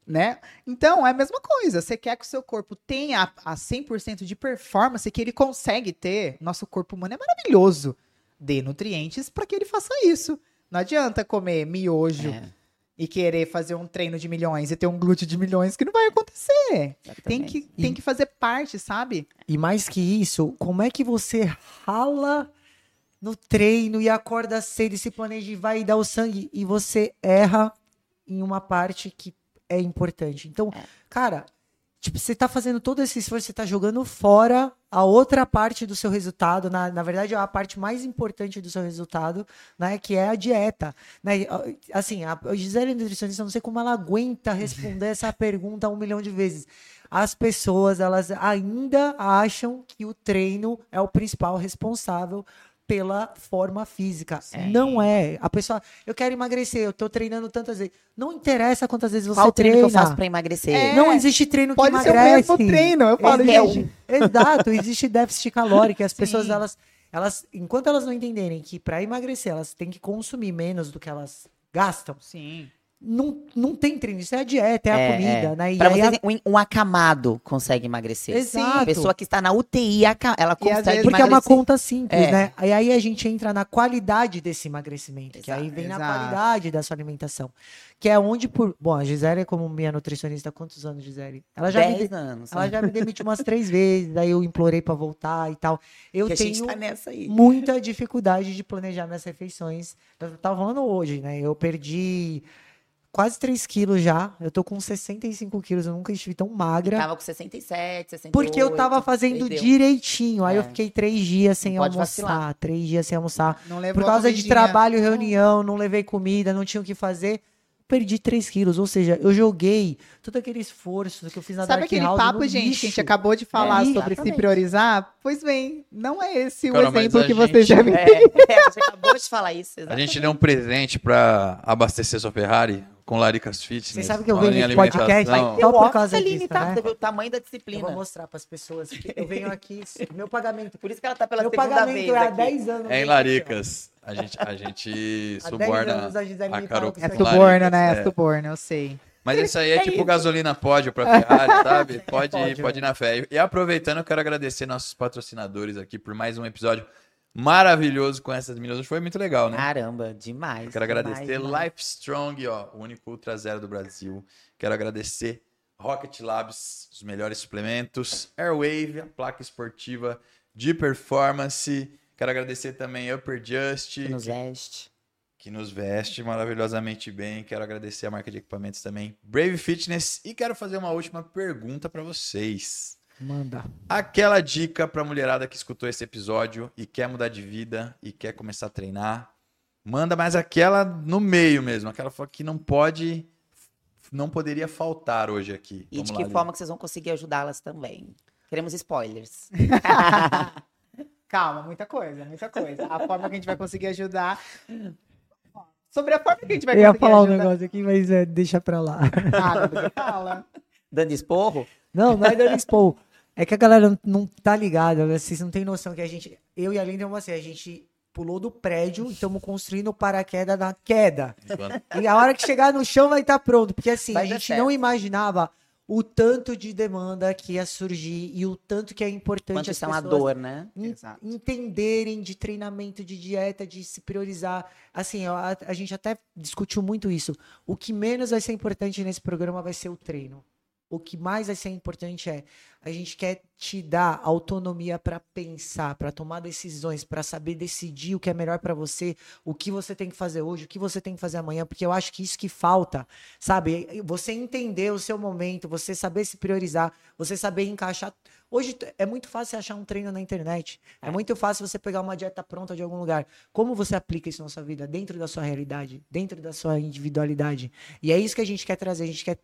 Né? Então, é a mesma coisa. Você quer que o seu corpo tenha a, a 100% de performance que ele consegue ter. Nosso corpo humano é maravilhoso. Dê nutrientes para que ele faça isso. Não adianta comer miojo É, e querer fazer um treino de milhões e ter um glúteo de milhões que não vai acontecer. Tem exatamente. que, tem que fazer parte, sabe? E mais que isso, como é que você rala no treino e acorda cedo e se planeja e vai dar o sangue e você erra em uma parte que é importante. Então, cara, tipo, você tá fazendo todo esse esforço, você tá jogando fora a outra parte do seu resultado, na, na verdade, a parte mais importante do seu resultado, né, que é a dieta, né? Assim, a Gisele é nutricionista, não sei como ela aguenta responder essa pergunta um milhão de vezes. As pessoas, elas ainda acham que o treino é o principal responsável pela forma física. Não é. A pessoa, eu quero emagrecer, eu tô treinando tantas vezes. Não interessa quantas vezes você Qual treino treina. que eu faço pra emagrecer? É, Não existe treino que Pode ser o emagrece. mesmo treino. Eu falo, gente. Exato, existe déficit calórico. E as pessoas, Sim. elas, elas, enquanto elas não entenderem que para emagrecer elas têm que consumir menos do que elas gastam, Sim. Não, não tem treino. Isso é a dieta, é, a É, comida, é. né? E Pra vocês, a- um, um acamado consegue emagrecer. Exato. A pessoa que está na UTI, ela consegue vezes- Porque é uma conta simples, É. né? E aí a gente entra na qualidade desse emagrecimento, que aí Exato. vem na Exato. qualidade da sua alimentação. Que é onde, por. Bom, a Gisele, como minha nutricionista, quantos anos, Gisele? Ela já, me, 10 de- anos. ela já me demitiu umas três vezes, daí eu implorei pra voltar e tal. Eu que tenho tá muita dificuldade de planejar minhas refeições. Eu tava falando hoje, né? Eu perdi quase 3 quilos já. Eu tô com 65 quilos, eu nunca estive tão magra. Tava com 67, 68. Porque eu tava fazendo perdeu. direitinho. Aí eu É. fiquei três dias sem Não almoçar. vacilar. Três dias sem almoçar. Não levou Por a causa de trabalho, reunião, não levei comida, não tinha o que fazer. Perdi 3 quilos. Ou seja, eu joguei todo aquele esforço que eu fiz na Sabe Dark aquele House papo, no gente, que a lixo. gente acabou de falar É, sobre se priorizar? Pois bem, não é esse Cara, o exemplo a que vocês gente- devem É, é, você acabou de falar isso. A exatamente. gente deu um presente pra abastecer sua Ferrari com Laricas Fitness. Vocês sabem que eu venho em nesse podcast, Só por causa é disso, limitado, né? você vê o tamanho da Eu disciplina. vou mostrar para as pessoas que eu venho aqui, meu pagamento. Por isso que ela tá pela Meu segunda pagamento vez é há aqui. 10 anos. É em Laricas. A gente, a gente Há 10 suborna anos a a Carol É suborno, né? é. É suborno, eu sei. Mas isso aí é, É tipo isso. gasolina pódio pra Ferrari, sabe? Pode, Pode, ir, pode ir né? na fé. E aproveitando, eu quero agradecer nossos patrocinadores aqui por mais um episódio maravilhoso com essas meninas. Foi muito legal, né? Caramba, demais. Eu quero agradecer demais, demais. Life Strong, ó, o único Ultra Zero do Brasil. Quero agradecer Rocket Labs, os melhores suplementos, Airwave, a placa esportiva de performance. Quero agradecer também Upper Just, Que nos veste. que nos veste maravilhosamente bem. Quero agradecer a marca de equipamentos também, Brave Fitness. E quero fazer uma última pergunta para vocês. Manda. Aquela dica pra mulherada que escutou esse episódio e quer mudar de vida e quer começar a treinar, manda mais aquela no meio mesmo, aquela que não pode, não poderia faltar hoje aqui. E Vamos de lá, que Lili. forma que vocês vão conseguir ajudá-las também. Queremos spoilers. Calma, muita coisa, muita coisa. A forma que a gente vai conseguir ajudar. Sobre a forma que a gente vai Eu ia conseguir falar um ajudar. negócio aqui, mas é, deixa pra lá. Ah, você fala. Dando esporro? Não, não é dando expor. É que a galera não- tá ligada, né? vocês não têm noção que a gente, eu e a Linda, assim, a gente pulou do prédio e estamos construindo o paraquedas na queda. E a hora que chegar no chão vai estar pronto, porque assim, Vai a gente certo. não imaginava o tanto de demanda que ia surgir e o tanto que é importante Quanto as é uma pessoas dor, né? entenderem de treinamento, de dieta, de se priorizar. Assim, a, a gente até discutiu muito isso. O que menos vai ser importante nesse programa vai ser o treino. O que mais vai ser importante é a gente quer te dar autonomia para pensar, para tomar decisões, para saber decidir o que é melhor para você, o que você tem que fazer hoje, o que você tem que fazer amanhã, porque eu acho que isso que falta, sabe? Você entender o seu momento, você saber se priorizar, você saber encaixar. Hoje é muito fácil você achar um treino na internet. É muito fácil você pegar uma dieta pronta de algum lugar. Como você aplica isso na sua vida, dentro da sua realidade, dentro da sua individualidade? E é isso que a gente quer trazer. A gente quer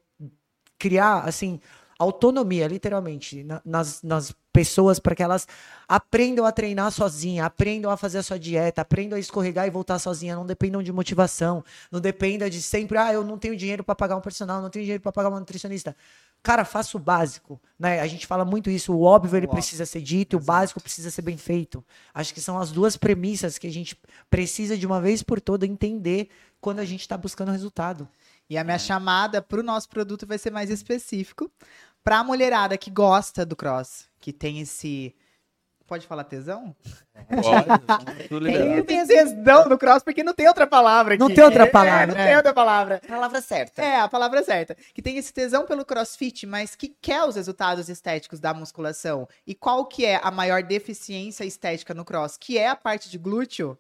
criar, assim, autonomia, literalmente, na- nas, nas pessoas para que elas aprendam a treinar sozinha, aprendam a fazer a sua dieta, aprendam a escorregar e voltar sozinha, não dependam de motivação, não dependa de sempre, ah, eu não tenho dinheiro para pagar um personal, não tenho dinheiro para pagar uma nutricionista. Cara, faça o básico, né? A gente fala muito isso, o óbvio ele precisa ser dito e o básico precisa ser bem feito. Acho que são as duas premissas que a gente precisa de uma vez por toda entender quando a gente está buscando resultado. E a minha chamada pro nosso produto vai ser mais específico. Pra mulherada que gosta do cross, que tem esse. Pode falar tesão? Pode, tudo. Tem esse tesão no cross, porque não tem outra palavra aqui. Não tem outra É, palavra, não é. tem outra palavra. Palavra certa. É, a palavra certa. Que tem esse tesão pelo crossfit, mas que quer os resultados estéticos da musculação. E qual que é a maior deficiência estética no cross? Que é a parte de glúteo.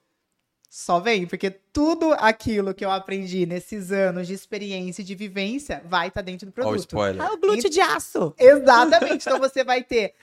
Só vem, porque tudo aquilo que eu aprendi nesses anos de experiência e de vivência vai estar dentro do produto. spoiler. Ah, o glúteo de aço. Exatamente. Então você vai ter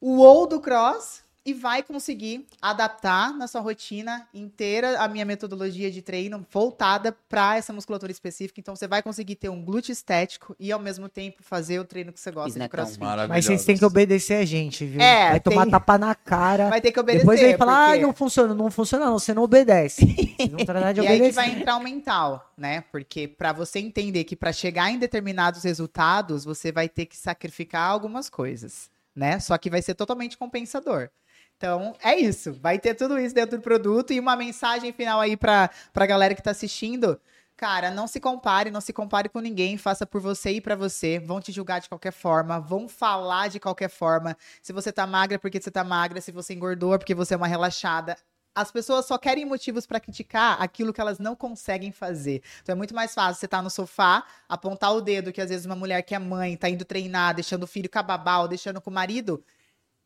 o ou do cross e vai conseguir adaptar na sua rotina inteira a minha metodologia de treino voltada para essa musculatura específica. Então você vai conseguir ter um glúteo estético e ao mesmo tempo fazer o treino que você gosta de Isnetão. crossfit. Maravilhoso. Mas vocês têm que obedecer a gente, viu? É, vai tomar tem- tapa na cara. Vai ter que obedecer. Depois vem falar, porque- ah, não funciona. Não funciona, não. Você não obedece. Vão tratar de E aí que vai entrar o mental, né? Porque para você entender que para chegar em determinados resultados, você vai ter que sacrificar algumas coisas, né? Só que vai ser totalmente compensador. Então, é isso. Vai ter tudo isso dentro do produto e uma mensagem final aí pra, pra galera que tá assistindo. Cara, não se compare, não se compare com ninguém, faça por você e pra você. Vão te julgar de qualquer forma, vão falar de qualquer forma. Se você tá magra, porque você tá magra, se você engordou, porque você é uma relaxada. As pessoas só querem motivos pra criticar aquilo que elas não conseguem fazer. Então é muito mais fácil você estar no sofá, apontar o dedo que às vezes uma mulher que é mãe tá indo treinar, deixando o filho com a babá ou deixando com o marido,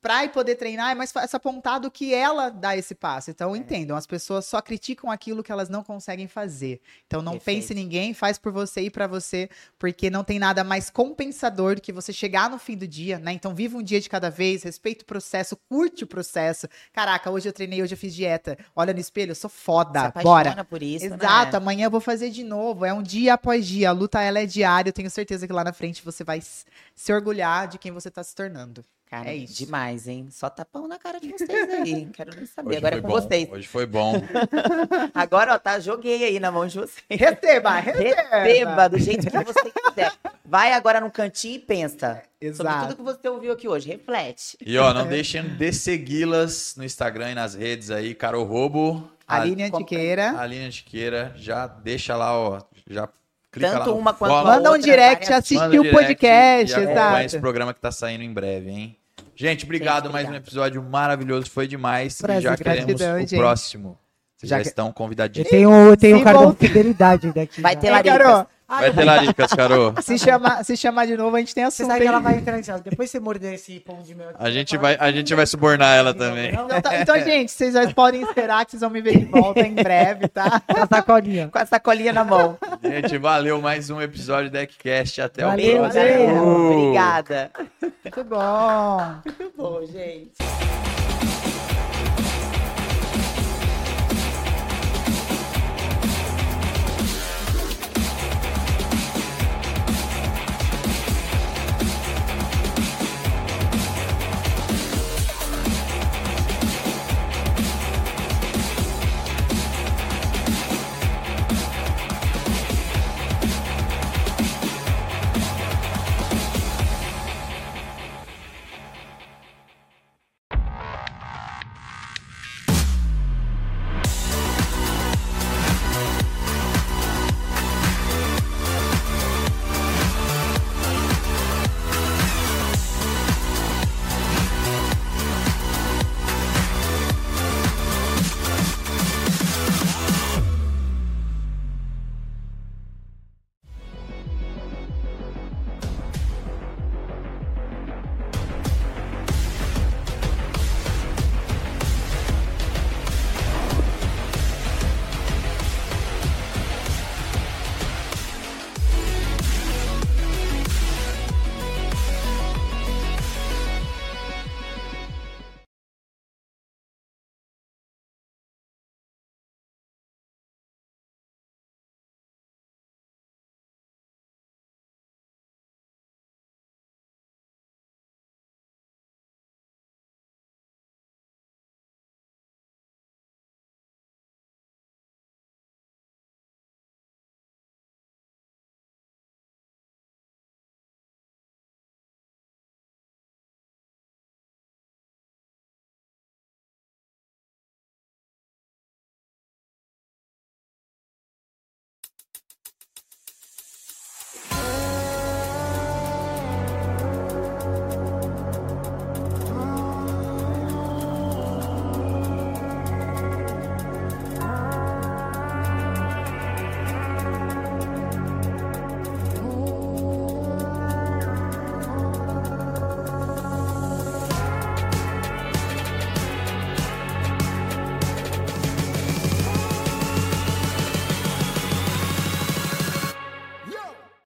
pra ir poder treinar é mais fácil apontar do que ela dar esse passo. Então entendam, as pessoas só criticam aquilo que elas não conseguem fazer. Então não Perfeito. pense em ninguém, faz por você e pra você, porque não tem nada mais compensador do que você chegar no fim do dia, né? Então viva um dia de cada vez, respeita o processo, curte o processo. Caraca, hoje eu treinei, hoje eu fiz dieta. Olha no espelho, eu sou Se foda. apaixona Bora. por isso, Exato, né? amanhã eu vou fazer de novo. É um dia após dia. A luta ela é diária. Eu tenho certeza que lá na frente você vai se orgulhar de quem você tá se tornando. Cara, É isso. demais, hein? Só tapão na cara de vocês aí. Quero nem saber. Hoje Agora é foi com bom. vocês. Hoje foi bom. Agora, ó, tá, joguei aí na mão de vocês. Receba, receba. Receba do jeito que você quiser. Vai agora no cantinho e pensa sobre Exato. tudo que você ouviu aqui hoje. Reflete. E ó, não deixem de segui-las no Instagram e nas redes aí, Carol Robo. Aline Antiqueira. Aline Antiqueira, já deixa lá, ó. Já clica Tanto lá. uma quanto follow, a Manda um outra, direct, assistir o podcast, e acompanha esse exato. programa que tá saindo em breve, hein? Gente, obrigado. Gente, mais um obrigado. episódio maravilhoso. Foi demais. Prazer, e já queremos gratidão, o gente. próximo. Vocês Já já, que- estão Eu convidadíssimos. tenho, eu tenho o cartão volta- fidelidade daqui. Vai já. ter Ei, Carol, Vai ter laricas, Carol. se chamar, se chamar de novo, a gente tem Você assunto. sabe que ela vai entrar nessa. Depois você morder esse pão de mel. A gente você vai, a gente vai subornar ela também. Então, tá- então, gente, vocês já podem esperar que vocês vão me ver de volta em breve, tá? com a sacolinha. Com a sacolinha na mão. Gente, valeu mais um episódio do Deckcast. Até Valeu, o próximo. valeu. Obrigada. Muito bom. Muito bom, gente.